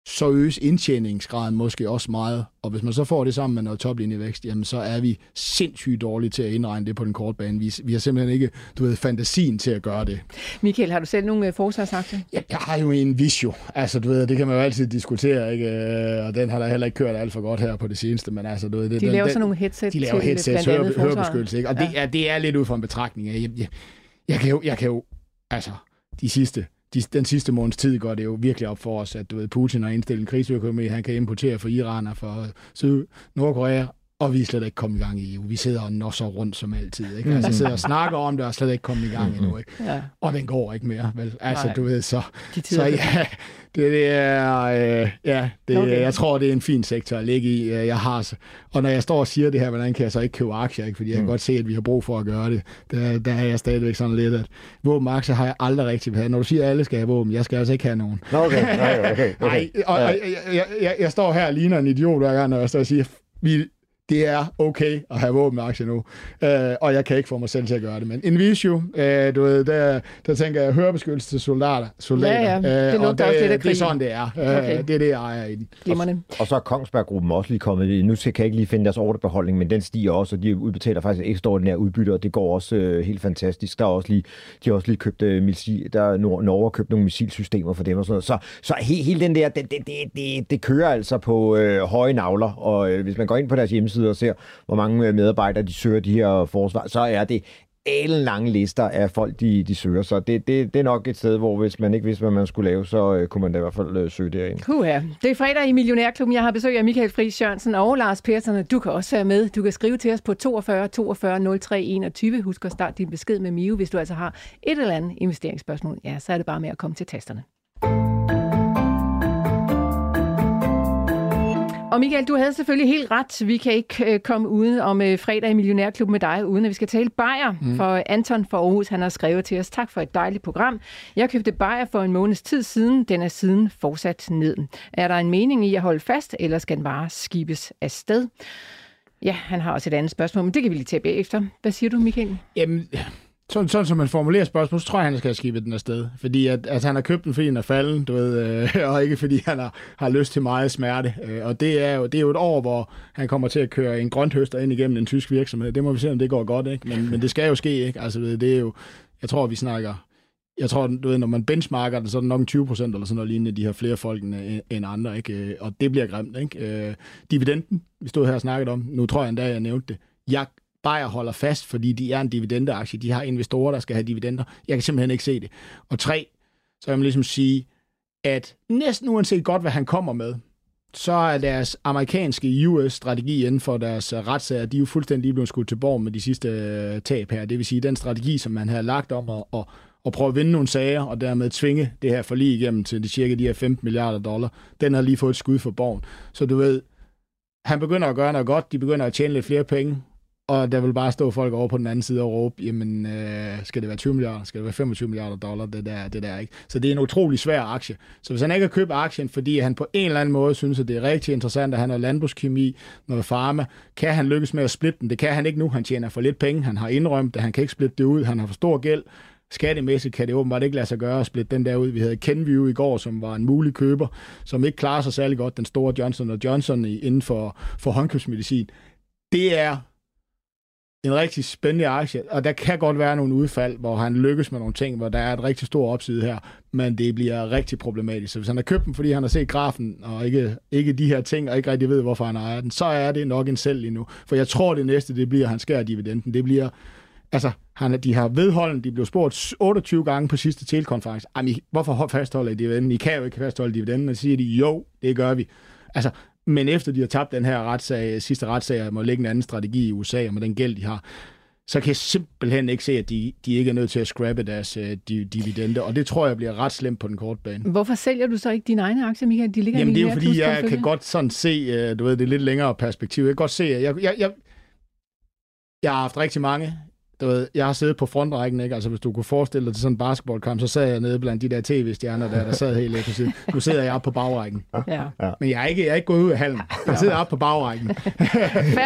så øges indtjeningsgraden måske også meget. Og hvis man så får det sammen med noget toplinjevækst, jamen så er vi sindssygt dårlige til at indregne det på den korte bane. Vi, vi har simpelthen ikke, du ved, fantasien til at gøre det. Michael, har du selv nogle uh, forsvarsaktier? Ja, jeg har jo en visio. Altså, du ved, det kan man jo altid diskutere, ikke? Øh, og den har der heller ikke kørt alt for godt her på det seneste, men altså, du ved, det, de den, laver sådan nogle headset De laver til headsets, høre, hørebeskyttelse, ikke? Og ja. det, er, det er lidt ud fra en betragtning. Jeg, jeg, jeg, kan jo, jeg kan jo, altså, de sidste de, den sidste måneds tid går det jo virkelig op for os, at du ved, Putin har indstillet en krigsøkonomi, han kan importere for Iran og for Syd Nordkorea, og vi er slet ikke kommet i gang i EU. Vi sidder og nosser rundt som altid. Ikke? Altså sidder og snakker om det, og slet ikke kommet i gang endnu. Ikke? Ja. Og den går ikke mere. Vel? Altså, Nej. du ved, så, så ja, [LAUGHS] det, det er, øh, ja, det, okay. jeg tror, det er en fin sektor at ligge i. Øh, jeg har, og når jeg står og siger det her, hvordan kan jeg så ikke købe aktier? Ikke? Fordi jeg kan mm. godt se, at vi har brug for at gøre det. Der, der er jeg stadigvæk sådan lidt, at våbenaktier har jeg aldrig rigtig været. Når du siger, at alle skal have våben, jeg skal altså ikke have nogen. Okay, okay, okay. okay. Ej, og, og, jeg, jeg, jeg, jeg, står her og ligner en idiot hver gang, når jeg står og siger, vi, det er okay at have våbenaktier nu, øh, og jeg kan ikke få mig selv til at gøre det. Men en Visio, øh, du ved, der, der tænker jeg hørebeskyttelse til soldater. soldater ja, ja. Det øh, og det, også lidt af Det er sådan, det er. Øh, okay. Det er det, jeg ejer i den. Og, og så er Kongsberg-gruppen også lige kommet. Nu kan jeg ikke lige finde deres ordrebeholdning, men den stiger også, og de udbetaler faktisk ekstraordinære udbytte, og det går også øh, helt fantastisk. Der er også lige, de har også lige købt øh, missil, der er Norge har købt nogle missilsystemer for dem og sådan noget. Så, så he, hele den der, det, det, det, det, det kører altså på øh, høje navler, og øh, hvis man går ind på deres hjemmeside, hjemmeside og ser, hvor mange øh, medarbejdere de søger de her forsvar, så er det alle lange lister af folk, de, de søger. Så det, det, det er nok et sted, hvor hvis man ikke vidste, hvad man skulle lave, så øh, kunne man da i hvert fald øh, søge derind. Huha. Det er fredag i Millionærklubben. Jeg har besøg af Michael Friis Jørgensen og Lars Persson. Du kan også være med. Du kan skrive til os på 42 42 03 21. Husk at starte din besked med Mio, hvis du altså har et eller andet investeringsspørgsmål. Ja, så er det bare med at komme til tasterne. Og Michael, du havde selvfølgelig helt ret. Vi kan ikke øh, komme uden om øh, fredag i Millionærklub med dig, uden at vi skal tale bajer. Mm. For Anton for Aarhus, han har skrevet til os, tak for et dejligt program. Jeg købte bajer for en måneds tid siden. Den er siden fortsat ned. Er der en mening i at holde fast, eller skal den bare skibes afsted? Ja, han har også et andet spørgsmål, men det kan vi lige tage bagefter. Hvad siger du, Michael? Jamen, sådan, sådan som man formulerer spørgsmålet, så tror jeg, han skal have skibet den afsted. Fordi at, altså, han har købt den, fordi den er falden, du ved, øh, [LAUGHS] og ikke fordi han har, har lyst til meget smerte. Øh, og det er, jo, det er jo et år, hvor han kommer til at køre en grønthøster ind igennem en tysk virksomhed. Det må vi se, om det går godt, ikke? Men, men det skal jo ske, ikke? Altså, det er jo, jeg tror, vi snakker jeg tror, du ved, når man benchmarker den, så er det nok 20 procent eller sådan noget lignende, de har flere folk end, øh, end andre, ikke? Øh, og det bliver grimt, ikke? Øh, dividenden, vi stod her og snakkede om, nu tror jeg endda, jeg nævnte det. Jeg Bayer holder fast, fordi de er en dividendeaktie. De har investorer, der skal have dividender. Jeg kan simpelthen ikke se det. Og tre, så vil man ligesom sige, at næsten uanset godt, hvad han kommer med, så er deres amerikanske US-strategi inden for deres øh, retssager, de er jo fuldstændig blevet skudt til borg med de sidste øh, tab her. Det vil sige, den strategi, som man havde lagt om at, at, at prøve at vinde nogle sager, og dermed tvinge det her forlig igennem til de cirka de her 15 milliarder dollar, den har lige fået et skud for borgen. Så du ved, han begynder at gøre noget godt, de begynder at tjene lidt flere penge, og der vil bare stå folk over på den anden side og råbe, jamen, øh, skal det være 20 milliarder, skal det være 25 milliarder dollar, det der, det der ikke. Så det er en utrolig svær aktie. Så hvis han ikke har købt aktien, fordi han på en eller anden måde synes, at det er rigtig interessant, at han har landbrugskemi, noget farma, kan han lykkes med at splitte den? Det kan han ikke nu, han tjener for lidt penge, han har indrømt det, han kan ikke splitte det ud, han har for stor gæld, Skattemæssigt kan det åbenbart ikke lade sig gøre at splitte den der ud. Vi havde Kenview i går, som var en mulig køber, som ikke klarer sig særlig godt, den store Johnson Johnson inden for, for håndkøbsmedicin. Det er en rigtig spændende aktie, og der kan godt være nogle udfald, hvor han lykkes med nogle ting, hvor der er et rigtig stor opside her, men det bliver rigtig problematisk. Så hvis han har købt den, fordi han har set grafen, og ikke, ikke de her ting, og ikke rigtig ved, hvorfor han ejer den, så er det nok en selv lige nu. For jeg tror, det næste, det bliver, at han skærer dividenden. Det bliver, altså, han, de har vedholden, de blev spurgt 28 gange på sidste telekonference. Jamen, hvorfor fastholder I dividenden? I kan jo ikke fastholde dividenden, og siger de, jo, det gør vi. Altså, men efter de har tabt den her retssag, sidste retssag, og må lægge en anden strategi i USA, og med den gæld, de har, så kan jeg simpelthen ikke se, at de, de ikke er nødt til at scrappe deres uh, dividende, og det tror jeg bliver ret slemt på den korte bane. Hvorfor sælger du så ikke dine egne aktier, Michael? De ligger Jamen det er jo fordi, jeg kan godt sådan se, uh, du ved, det er lidt længere perspektiv. Jeg kan godt se, at jeg, jeg, jeg, jeg har haft rigtig mange du ved, jeg har siddet på frontrækken, ikke? Altså, hvis du kunne forestille dig til sådan en basketballkamp, så sad jeg nede blandt de der tv-stjerner der, der sad helt lidt Nu sidder jeg oppe på bagrækken. Ja. Men jeg er, ikke, jeg er ikke gået ud af hallen. Jeg sidder oppe på bagrækken.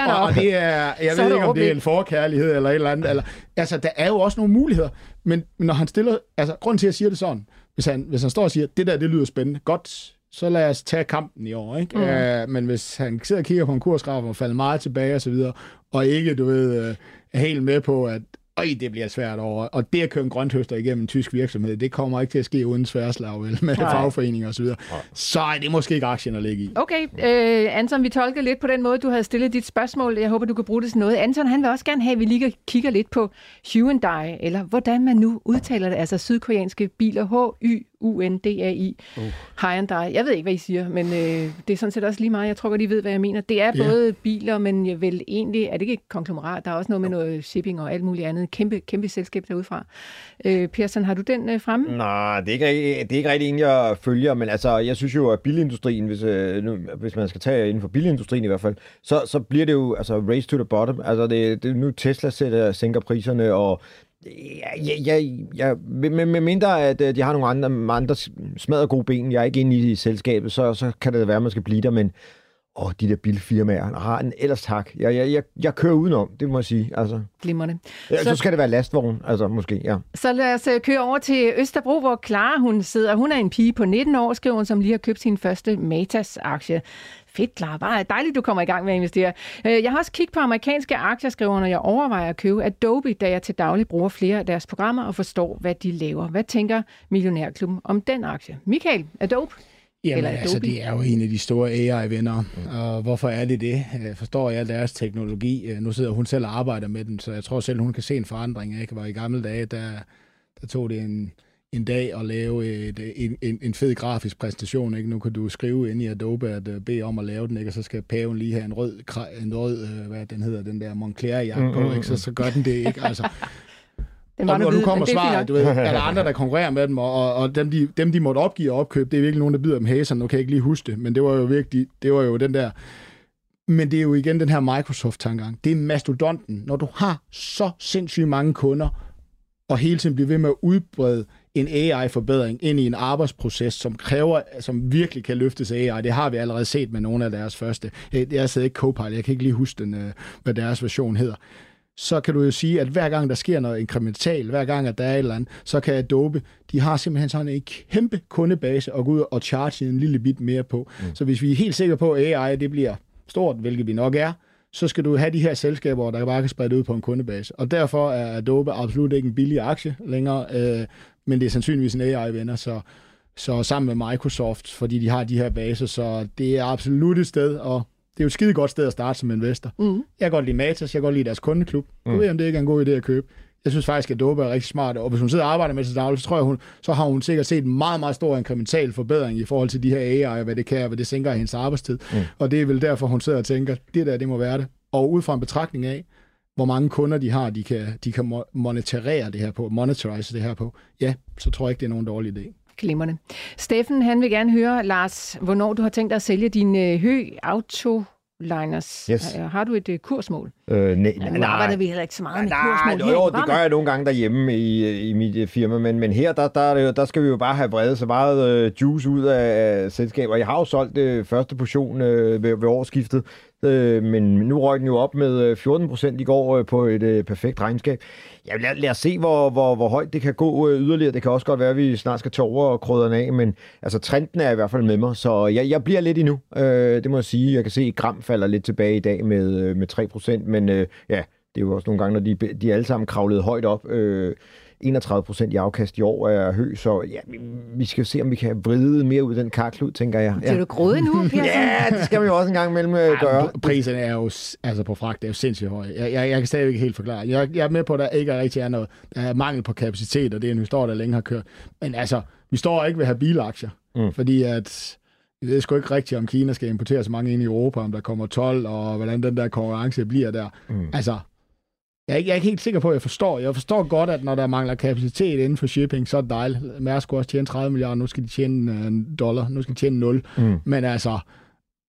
og, og, det er, jeg så ved ikke, om det er en forkærlighed eller et eller andet. Eller, altså, der er jo også nogle muligheder. Men når han stiller, altså, grunden til, at jeg siger det sådan, hvis han, hvis han står og siger, det der, det lyder spændende, godt, så lad os tage kampen i år. Ikke? Mm. Uh, men hvis han sidder og kigger på en kursgraf og falder meget tilbage og så videre, og ikke, du ved, uh, er helt med på, at Øj, det bliver svært over. Og det at køre en grønthøster igennem en tysk virksomhed, det kommer ikke til at ske uden sværslag vel, med Nej. fagforeninger osv. Så er det måske ikke aktien at ligge i. Okay, øh, Anton, vi tolker lidt på den måde, du havde stillet dit spørgsmål. Jeg håber, du kan bruge det til noget. Anton, han vil også gerne have, at vi lige kigger lidt på Hyundai, eller hvordan man nu udtaler det, altså sydkoreanske biler, H-Y U-N-D-A-I, uh. Hyundai. Jeg ved ikke, hvad I siger, men øh, det er sådan set også lige meget. Jeg tror godt, I ved, hvad jeg mener. Det er yeah. både biler, men jeg vel egentlig, er det ikke et konglomerat? Der er også noget med noget shipping og alt muligt andet. Kæmpe, kæmpe selskab derudfra. Øh, Persson, har du den øh, fremme? Nej, det er, ikke, det er ikke rigtig en, jeg følger, men altså, jeg synes jo, at bilindustrien, hvis, øh, nu, hvis man skal tage inden for bilindustrien i hvert fald, så, så bliver det jo altså, race to the bottom. Altså, det, det nu Tesla sætter, sænker priserne, og Ja, ja, ja, med, med mindre, at øh, de har nogle andre, andre smadret gode ben, jeg er ikke inde i selskabet, så, så kan det være, at man skal blive der, men åh, de der bilfirmaer, har en ellers tak. Jeg, jeg, jeg, jeg kører udenom, det må jeg sige. Altså. Glimrende. Ja, så, så skal det være lastvogn, altså måske, ja. Så lad os øh, køre over til Østerbro, hvor Clara hun sidder. Hun er en pige på 19 år, skriver hun, som lige har købt sin første Matas-aktie. Fedt, klar. Bare dejligt, du kommer i gang med at investere. Øh, jeg har også kigget på amerikanske aktier, skriver når jeg overvejer at købe Adobe, da jeg til daglig bruger flere af deres programmer og forstår, hvad de laver. Hvad tænker Millionærklubben om den aktie? Michael, Adobe? Jamen Eller altså, det er jo en af de store AI-venner, og hvorfor er det det? Forstår jeg deres teknologi? Nu sidder hun selv og arbejder med den, så jeg tror selv, hun kan se en forandring. Ikke? Var i gamle dage, der, der tog det en en dag at lave et, en, en, en fed grafisk præsentation. Ikke? Nu kan du skrive ind i Adobe at uh, bede om at lave den, ikke? og så skal paven lige have en rød, en rød uh, hvad den hedder, den der Moncler-jakke på, mm, mm, ikke? Så, så gør den det ikke. Altså, [LAUGHS] Den var og, nu og nu kommer er svaret, du ved, er der [LAUGHS] andre, der konkurrerer med dem, og, og, og dem, de, dem, de måtte opgive og opkøbe, det er virkelig nogen, der byder dem hæserne. Nu kan jeg ikke lige huske det, men det var jo virkelig, det var jo den der, men det er jo igen den her Microsoft-tankegang. Det er mastodonten. Når du har så sindssygt mange kunder, og hele tiden bliver ved med at udbrede en AI-forbedring ind i en arbejdsproces, som kræver, som virkelig kan løftes af AI. Det har vi allerede set med nogle af deres første. Jeg, jeg sidder ikke Copilot, jeg kan ikke lige huske, den, øh, hvad deres version hedder. Så kan du jo sige, at hver gang der sker noget inkremental, hver gang at der er et eller andet, så kan Adobe, de har simpelthen sådan en kæmpe kundebase at gå ud og charge en lille bit mere på. Mm. Så hvis vi er helt sikre på, at AI det bliver stort, hvilket vi nok er, så skal du have de her selskaber, der bare kan sprede ud på en kundebase. Og derfor er Adobe absolut ikke en billig aktie længere, øh, men det er sandsynligvis en AI-venner, så, så sammen med Microsoft, fordi de har de her baser, så det er absolut et sted, og det er jo et skide godt sted at starte som investor. Mm. Jeg kan godt lide Matas, jeg kan godt lide deres kundeklub. Jeg ved, om det ikke er en god idé at købe. Jeg synes faktisk, at Adobe er rigtig smart, og hvis hun sidder og arbejder med det til dagligt, så tror jeg, hun, så har hun sikkert set en meget, meget stor inkremental forbedring i forhold til de her AI, og hvad det kan, og hvad det sænker hendes arbejdstid. Mm. Og det er vel derfor, hun sidder og tænker, det der, det må være det. Og ud fra en betragtning af, hvor mange kunder de har, de kan, de kan mo- monitorere det her på, monitorize det her på, ja, så tror jeg ikke, det er nogen dårlig idé. Glimrende. Steffen, han vil gerne høre, Lars, hvornår du har tænkt dig at sælge din øh, hø autoliners. Yes. Øh, Har du et øh, kursmål? Øh, nej, Ja, nu arbejder vi heller ikke så meget med Nej, kursmål jo, jo, det gør jeg nogle gange derhjemme i, i mit øh, firma, men, men her, der, der, er der skal vi jo bare have vredet så meget øh, juice ud af, af selskaber. Jeg har jo solgt øh, første portion øh, ved, ved årsskiftet, øh, men nu røg den jo op med øh, 14 procent i går øh, på et øh, perfekt regnskab. Ja, lad, lad os se, hvor, hvor, hvor højt det kan gå øh, yderligere. Det kan også godt være, at vi snart skal tage over og krydre den af, men altså, trenden er i hvert fald med mig, så jeg, jeg bliver lidt endnu. Øh, det må jeg sige. Jeg kan se, at Gram falder lidt tilbage i dag med, øh, med 3 procent, men øh, ja, det er jo også nogle gange, når de, de alle sammen kravlede højt op. Øh, 31 procent i afkast i år er hø, så ja, vi, vi skal se, om vi kan vride mere ud af den karklud, tænker jeg. Ja. du grådig nu, ja, det skal man jo også en gang imellem øh, gøre. Ja, priserne er jo altså på fragt er jo sindssygt høje. Jeg, jeg, jeg kan stadigvæk ikke helt forklare. Jeg, jeg er med på, at der ikke er rigtig er noget. Der er mangel på kapacitet, og det er en historie, der længe har kørt. Men altså, vi står ikke ved at have bilaktier, Mm. fordi at vi ved sgu ikke rigtigt, om Kina skal importere så mange ind i Europa, om der kommer 12, og hvordan den der konkurrence bliver der. Mm. Altså, jeg er, ikke, jeg er ikke helt sikker på, at jeg forstår. Jeg forstår godt, at når der mangler kapacitet inden for shipping, så er det dejligt. Mærsk skulle også tjene 30 milliarder, nu skal de tjene øh, en dollar, nu skal de tjene 0. Mm. Men altså,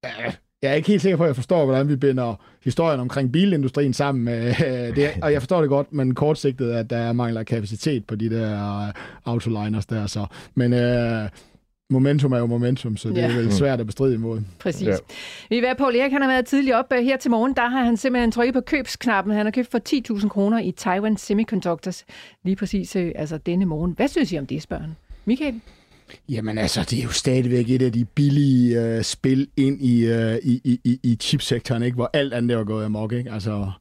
øh, jeg er ikke helt sikker på, at jeg forstår, hvordan vi binder historien omkring bilindustrien sammen med øh, det. Og jeg forstår det godt, men kortsigtet, at der mangler kapacitet på de der øh, autoliners der. Så. Men øh, momentum er jo momentum, så det er Ja. vel svært at bestride imod. Præcis. Ja. Vi vil være Paul Erik, han har været tidligere op øh, her til morgen. Der har han simpelthen trykket på købsknappen. Han har købt for 10.000 kroner i Taiwan Semiconductors lige præcis øh, altså denne morgen. Hvad synes I om det, spørger han? Michael? Jamen altså, det er jo stadigvæk et af de billige øh, spil ind i, øh, i, i, i, i chipsektoren, ikke? hvor alt andet er gået amok. Ikke? Altså,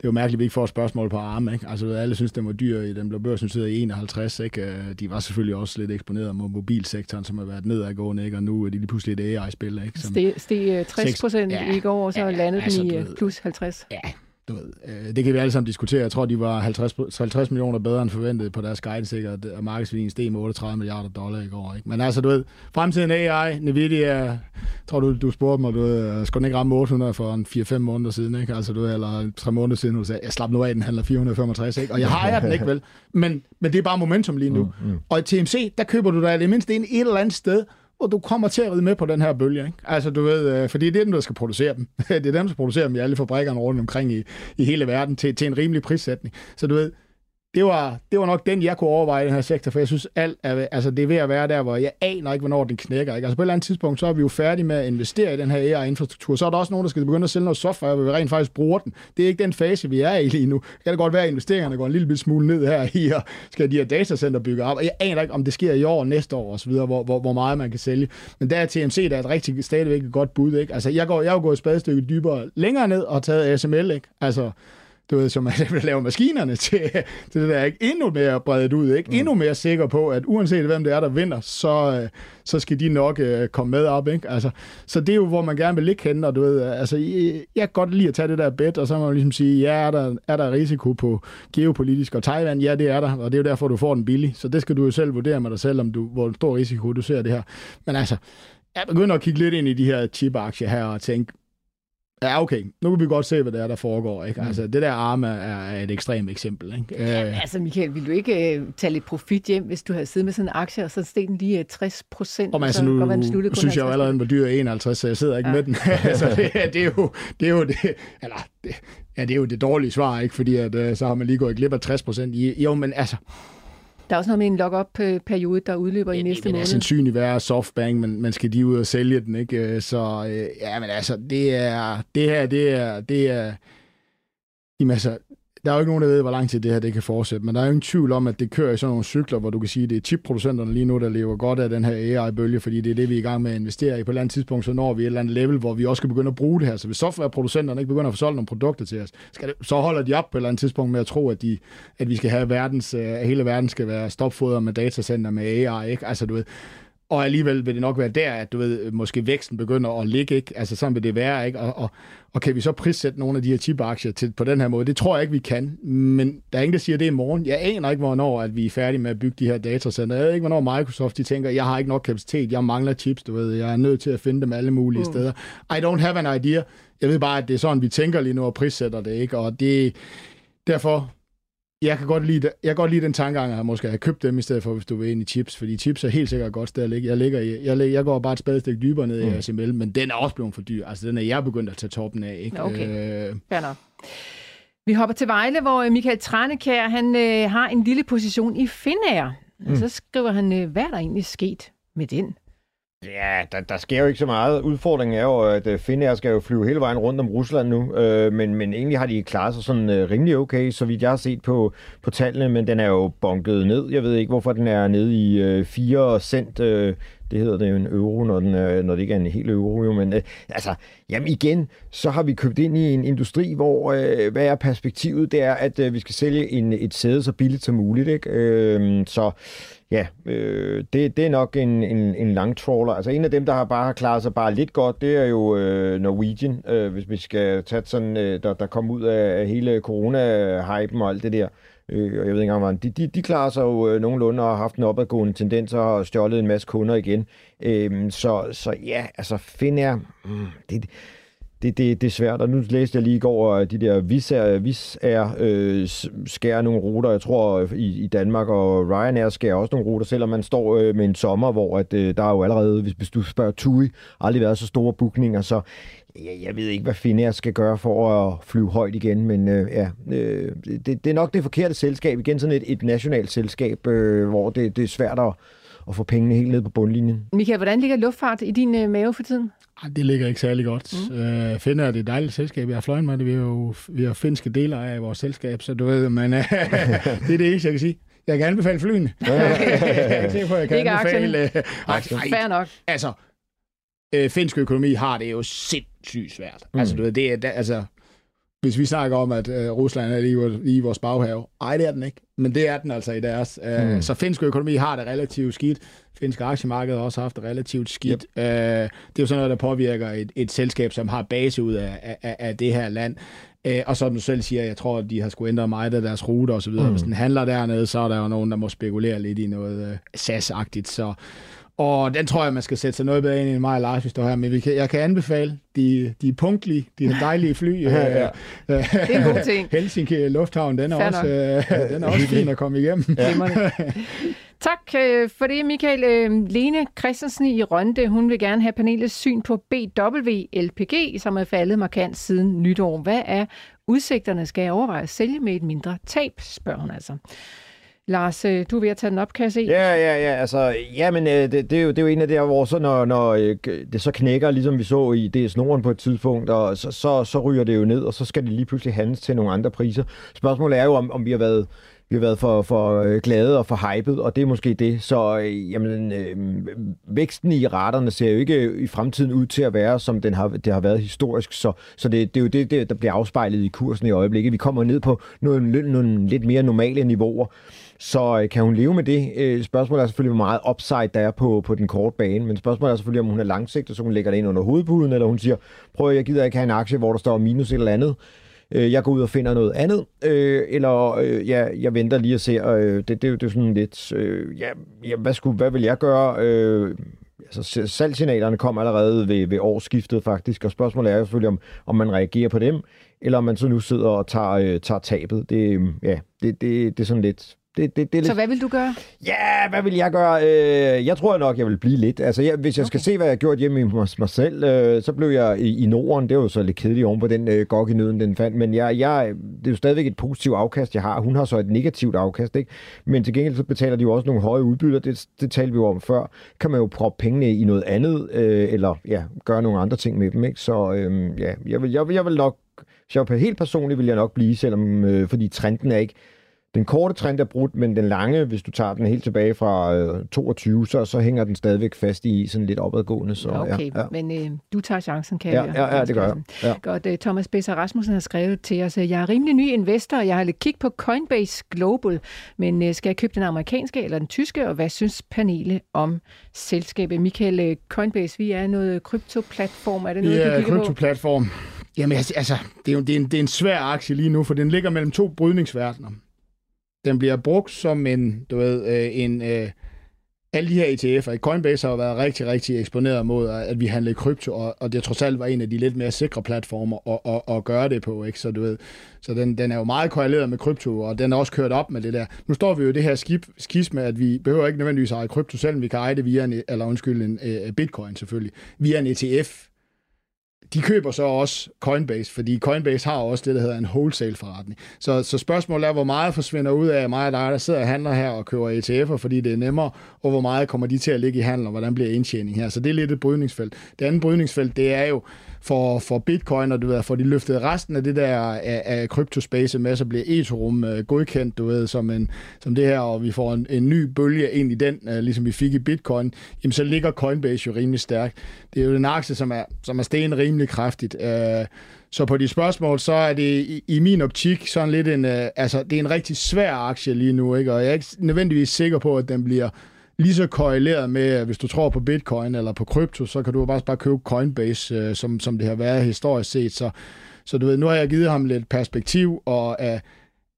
det er jo mærkeligt, at vi ikke får et spørgsmål på arme. Ikke? Altså, alle synes, den var dyr i den blev børsnoteret i 51. Ikke? Øh, De var selvfølgelig også lidt eksponeret mod mobilsektoren, som har været nedadgående, ikke? og nu er de lige pludselig et AI-spil. Ikke? Som, Steg, steg øh, 60 procent Ja. i går, og så Ja, landede altså, den i øh, ved. plus 50. Ja, du ved, øh, det kan vi alle sammen diskutere. Jeg tror, de var 50, 50 millioner bedre end forventet på deres guidance, ikke? og markedsværdien steg med 38 milliarder dollar i går. Ikke? Men altså, du ved, fremtiden AI, Nvidia, jeg tror du, du spurgte mig, du ved, skulle den ikke ramme 800 for en 4-5 måneder siden, ikke? Altså, du ved, eller 3 måneder siden, du sagde, jeg slap nu af, den handler 465, ikke? Og jeg har den ikke, vel? Men, men det er bare momentum lige nu. Mm, mm. Og i TMC, der køber du dig det mindst ind et eller andet sted, og du kommer til at ride med på den her bølge. Ikke? Altså, du ved, øh, fordi det er dem, der skal producere dem. [LAUGHS] det er dem, der skal producere dem i alle fabrikkerne rundt omkring i, i hele verden til, til en rimelig prissætning. Så du ved, det var, det var nok den, jeg kunne overveje i den her sektor, for jeg synes, alt er, altså, det er ved at være der, hvor jeg aner ikke, hvornår den knækker. Ikke? Altså på et eller andet tidspunkt, så er vi jo færdige med at investere i den her AI-infrastruktur. Så er der også nogen, der skal begynde at sælge noget software, hvor vi rent faktisk bruger den. Det er ikke den fase, vi er i lige nu. Det kan det godt være, at investeringerne går en lille bitte smule ned her i, og skal de her datacenter bygge op. Og jeg aner ikke, om det sker i år, næste år osv., hvor, hvor, hvor meget man kan sælge. Men der er TMC, der er et rigtig stadigvæk et godt bud. Ikke? Altså, jeg, går, jeg går gået et spadstykke dybere længere ned og taget ASML. Ikke? Altså, du ved, som man laver maskinerne til, til det der, ikke? Endnu mere bredt ud, ikke? Endnu mere sikker på, at uanset hvem det er, der vinder, så, øh, så skal de nok øh, komme med op, ikke? Altså, så det er jo, hvor man gerne vil ligge henne, og du ved, altså, jeg jeg kan godt lide at tage det der bet, og så må man ligesom sige, ja, er der, er der risiko på geopolitisk og Taiwan? Ja, det er der, og det er jo derfor, du får den billig. Så det skal du jo selv vurdere med dig selv, om du, hvor stor risiko du ser det her. Men altså, jeg begynder at kigge lidt ind i de her chip-aktier her og tænke, Ja, okay. Nu kan vi godt se, hvad det er, der foregår. Ikke? Altså, det der arme er, et ekstremt eksempel. Ikke? Ja, altså, Michael, vil du ikke uh, tage lidt profit hjem, hvis du havde siddet med sådan en aktie, og så steg den lige 60 procent? Og altså, nu den synes jeg jo allerede, den var dyr 51, så jeg sidder ikke ja. med den. [LAUGHS] altså, det, det, er jo, det er jo det, eller, det, ja, det er jo det dårlige svar, ikke? fordi at, uh, så har man lige gået glip af 60 procent. Jo, men altså, der er også noget med en lock-up-periode, der udløber ja, i næste måned. Det er sandsynligt være softbank, men man skal de ud og sælge den, ikke? Så øh, ja, men altså, det er, det her, det er, det er, jamen altså, der er jo ikke nogen, der ved, hvor lang tid det her det kan fortsætte, men der er jo ingen tvivl om, at det kører i sådan nogle cykler, hvor du kan sige, at det er chipproducenterne lige nu, der lever godt af den her AI-bølge, fordi det er det, vi er i gang med at investere i. På et eller andet tidspunkt, så når vi et eller andet level, hvor vi også skal begynde at bruge det her. Så hvis softwareproducenterne ikke begynder at få solgt nogle produkter til os, skal det, så holder de op på et eller andet tidspunkt med at tro, at, de, at vi skal have verdens, øh, at hele verden skal være stopfoder med datacenter med AI. Ikke? Altså, du ved, og alligevel vil det nok være der, at du ved, måske væksten begynder at ligge, ikke? Altså sådan vil det være, ikke? Og, og, og kan vi så prissætte nogle af de her chip-aktier til, på den her måde? Det tror jeg ikke, vi kan, men der er ingen, der siger det i morgen. Jeg aner ikke, hvornår at vi er færdige med at bygge de her datacenter. Jeg ved ikke, hvornår Microsoft de tænker, jeg har ikke nok kapacitet, jeg mangler chips, du ved, jeg er nødt til at finde dem alle mulige mm. steder. I don't have an idea. Jeg ved bare, at det er sådan, vi tænker lige nu og prissætter det, ikke? Og det, derfor jeg kan godt lide, jeg kan godt lide den tankegang, at måske have købt dem, i stedet for, hvis du vil ind i chips, fordi chips er helt sikkert godt sted at ligge. Jeg, ligger i, jeg, jeg går bare et spadestik dybere ned mm. i SML, men den er også blevet for dyr. Altså, den er jeg begyndt at tage toppen af. Ikke? Okay, øh... fair nok. Vi hopper til Vejle, hvor øh, Michael Tranekær, han øh, har en lille position i Finnair. Mm. Så skriver han, øh, hvad er der egentlig sket med den? Ja, der, der sker jo ikke så meget. Udfordringen er jo, at øh, Finnair skal jo flyve hele vejen rundt om Rusland nu, øh, men, men egentlig har de klaret sig sådan øh, rimelig okay, så vidt jeg har set på, på tallene, men den er jo bunket ned. Jeg ved ikke, hvorfor den er nede i øh, 4 cent. Øh, det hedder det jo en euro, når, den øh, når det ikke er en hel euro, jo, men øh, altså, jamen igen, så har vi købt ind i en industri, hvor, øh, hvad er perspektivet? Det er, at øh, vi skal sælge en, et sæde så billigt som muligt, ikke? Øh, så Ja, øh, det, det er nok en, en, en lang trawler. Altså en af dem, der har bare har klaret sig bare lidt godt, det er jo øh, Norwegian, øh, hvis vi skal tage sådan, øh, der, der kom ud af, af hele corona-hypen og alt det der. Øh, og jeg ved ikke engang, de, de, de klarer sig jo øh, nogenlunde og har haft en opadgående tendens og har stjålet en masse kunder igen. Øh, så, så ja, altså Finnair, mm, det, det, det, det er svært, og nu læste jeg lige i går, at de der Visair, Visair øh, øh skærer nogle ruter, jeg tror øh, i, i Danmark, og Ryanair skærer også nogle ruter, selvom man står øh, med en sommer, hvor at, øh, der er jo allerede, hvis, hvis du spørger TUI, aldrig været så store bookninger, så jeg, jeg ved ikke, hvad Finnair skal gøre for at flyve højt igen, men øh, ja, øh, det, det er nok det forkerte selskab, igen sådan et, et nationalt selskab, øh, hvor det, det er svært at, at få pengene helt ned på bundlinjen. Michael, hvordan ligger luftfart i din øh, mave for tiden? Det ligger ikke særlig godt. Mm. Øh, Finder er det et dejligt selskab. Jeg har fløjet med det. Vi har jo vi har finske deler af vores selskab, så du ved, men øh, [LAUGHS] det er det eneste, jeg kan sige. Jeg kan anbefale flyene. Okay. jeg er på, jeg kan ikke anbefale... Øh, Fair nok. Altså, øh, finsk økonomi har det jo sindssygt svært. Mm. Altså, du ved, det er, altså, hvis vi snakker om, at øh, Rusland er lige i vores baghave. Ej, det er den ikke. Men det er den altså i deres. Øh, mm. Så finsk økonomi har det relativt skidt. Finsk aktiemarked har også haft det relativt skidt. Yep. Øh, det er jo sådan noget, der påvirker et, et selskab, som har base ud af, af, af det her land. Øh, og som du selv siger, jeg tror, at de har skulle ændre meget af deres rute og så videre. Mm. Hvis den handler dernede, så er der jo nogen, der må spekulere lidt i noget øh, SAS-agtigt. Så og den tror jeg, man skal sætte sig noget bedre ind i mig og Lars, hvis du her. Men vi kan, jeg kan anbefale, de, de er punktlige, de er dejlige fly. [LAUGHS] ja, ja. det er en god ting. [LAUGHS] Helsinki Lufthavn, den er, også, øh, den er også fin at komme igennem. Ja. [LAUGHS] tak øh, for det, Michael. Øh, Lene Christensen i Rønde, hun vil gerne have panelets syn på BWLPG, som er faldet markant siden nytår. Hvad er udsigterne? Skal jeg overveje at sælge med et mindre tab, spørger hun altså. Lars, øh, du er ved at tage den op, kan jeg se. Ja, ja, ja. Altså, ja, men øh, det, det, er jo, det er jo en af der, hvor så når, når øh, det så knækker, ligesom vi så i det snoren på et tidspunkt, og så, så, så ryger det jo ned, og så skal det lige pludselig handles til nogle andre priser. Spørgsmålet er jo, om, om vi har været vi har været for, for glade og for hypet, og det er måske det. Så jamen, øh, væksten i raterne ser jo ikke i fremtiden ud til at være, som den har, det har været historisk. Så, så det, det er jo det, det, der bliver afspejlet i kursen i øjeblikket. Vi kommer ned på nogle, nogle lidt mere normale niveauer. Så øh, kan hun leve med det? Øh, spørgsmålet er selvfølgelig, hvor meget upside der er på, på den korte bane, men spørgsmålet er selvfølgelig, om hun er langsigtet, så hun lægger det ind under hovedpuden, eller hun siger, prøv jeg gider ikke have en aktie, hvor der står minus et eller andet. Øh, jeg går ud og finder noget andet, øh, eller ja, jeg venter lige og ser. det, det, det er sådan lidt, ja, ja hvad, skulle, hvad vil jeg gøre? altså, salgsignalerne kom allerede ved, ved årsskiftet faktisk, og spørgsmålet er jo selvfølgelig, om, om man reagerer på dem, eller om man så nu sidder og tager, øh, tager tabet. Det, ja, det, det, det er sådan lidt det, det, det er lidt... Så hvad vil du gøre? Ja, hvad vil jeg gøre? Øh, jeg tror nok, jeg vil blive lidt. Altså, jeg, hvis jeg okay. skal se, hvad jeg har gjort hjemme i mig, selv, øh, så blev jeg i, i Norden. Det var jo så lidt kedeligt oven på den øh, gok i nøden, den fandt. Men jeg, jeg, det er jo stadigvæk et positivt afkast, jeg har. Hun har så et negativt afkast, ikke? Men til gengæld så betaler de jo også nogle høje udbytter. Det, det talte vi jo om før. Kan man jo proppe pengene i noget andet, øh, eller ja, gøre nogle andre ting med dem, ikke? Så øh, ja, jeg vil, jeg, jeg vil nok... Hvis jeg var helt personligt, vil jeg nok blive, selvom, øh, fordi trenden er ikke den korte trend er brudt, men den lange, hvis du tager den helt tilbage fra øh, 22, så, så hænger den stadigvæk fast i sådan lidt opadgående. Så, okay, ja, ja. men øh, du tager chancen, kan ja, jeg? Ja, ja, det gør jeg. Ja. Godt, uh, Thomas Besser Rasmussen har skrevet til os, jeg er rimelig ny investor, og jeg har lidt kig på Coinbase Global, men uh, skal jeg købe den amerikanske eller den tyske, og hvad synes panelet om selskabet? Michael, uh, Coinbase, vi er noget kryptoplatform, er det noget, ja, du kigger kryptoplatform. Jamen altså, det er jo det er en, det er en svær aktie lige nu, for den ligger mellem to brydningsverdener den bliver brugt som en, du ved, øh, en, øh, alle de her ETF'er, Coinbase har jo været rigtig, rigtig eksponeret mod, at vi handlede krypto, og, og det trods alt var en af de lidt mere sikre platformer at, at, at gøre det på, ikke? Så du ved, så den, den er jo meget korreleret med krypto, og den er også kørt op med det der. Nu står vi jo i det her skib, skisme, at vi behøver ikke nødvendigvis eje krypto, selvom vi kan eje det via en, eller undskyld, en uh, bitcoin selvfølgelig, via en ETF, de køber så også Coinbase, fordi Coinbase har også det, der hedder en wholesale-forretning. Så, så spørgsmålet er, hvor meget forsvinder ud af mig og dig, der sidder og handler her og køber ETF'er, fordi det er nemmere, og hvor meget kommer de til at ligge i handel, og hvordan bliver indtjening her. Så det er lidt et brydningsfelt. Det andet brydningsfelt, det er jo, for, for bitcoin, og du ved, for de løftet resten af det der af, af kryptospace med, så bliver Ethereum øh, godkendt, du ved, som, en, som det her, og vi får en, en ny bølge ind i den, øh, ligesom vi fik i bitcoin, jamen så ligger Coinbase jo rimelig stærkt. Det er jo en aktie, som er, som er sten rimelig kraftigt. Øh, så på de spørgsmål, så er det i, i min optik sådan lidt en, øh, altså det er en rigtig svær aktie lige nu, ikke? og jeg er ikke nødvendigvis sikker på, at den bliver lige så korreleret med, at hvis du tror på bitcoin eller på krypto, så kan du bare, bare købe Coinbase, øh, som, som det har været historisk set. Så, så du ved, nu har jeg givet ham lidt perspektiv, og uh,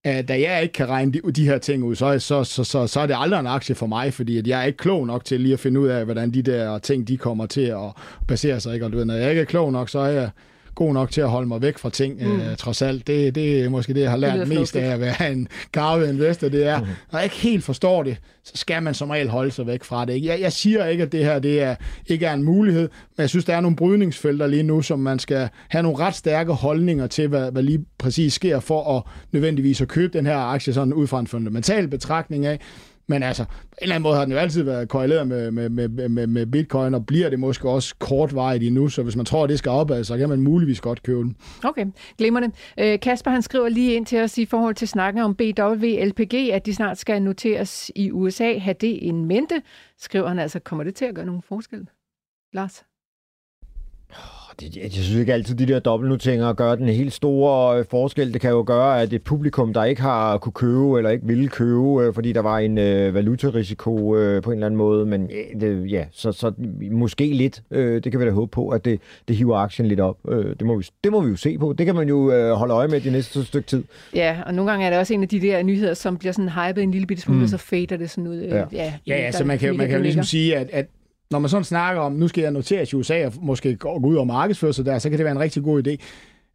uh, da jeg ikke kan regne de, de her ting ud, så, så, så, så, så er det aldrig en aktie for mig, fordi at jeg er ikke klog nok til lige at finde ud af, hvordan de der ting, de kommer til at basere sig. Ikke? Og du ved, når jeg ikke er klog nok, så er jeg god nok til at holde mig væk fra ting, mm. øh, trods alt. Det, det er måske det, jeg har lært det mest af at være en garvet investor, det er, mm. når jeg ikke helt forstår det, så skal man som regel holde sig væk fra det. Jeg, jeg siger ikke, at det her det er, ikke er en mulighed, men jeg synes, der er nogle brydningsfelter lige nu, som man skal have nogle ret stærke holdninger til, hvad, hvad lige præcis sker for at nødvendigvis at købe den her aktie sådan ud fra en fundamental betragtning af, men altså, på en eller anden måde har den jo altid været korreleret med, med, med, med, med bitcoin, og bliver det måske også kortvarigt endnu, så hvis man tror, at det skal opad, så kan man muligvis godt købe den. Okay, glimrende. Øh, Kasper han skriver lige ind til os i forhold til snakken om BWLPG, at de snart skal noteres i USA. Har det en mente? Skriver han altså, kommer det til at gøre nogen forskel? Lars? Det, jeg synes ikke altid, de der dobbeltnoteringer gør den helt store øh, forskel. Det kan jo gøre, at et publikum, der ikke har kunne købe eller ikke ville købe, øh, fordi der var en øh, valutarisiko øh, på en eller anden måde, men øh, det, ja, så, så måske lidt. Øh, det kan vi da håbe på, at det, det hiver aktien lidt op. Øh, det, må vi, det må vi jo se på. Det kan man jo øh, holde øje med de næste stykke tid. Ja, og nogle gange er det også en af de der nyheder, som bliver sådan hypet en lille bitte smule, mm. og så fader det sådan ud. Øh, ja, ja, ja, ja så man kan, man kan jo ligesom sige, at, at når man sådan snakker om, nu skal jeg notere i USA og måske gå ud og markedsføre sig der, så kan det være en rigtig god idé.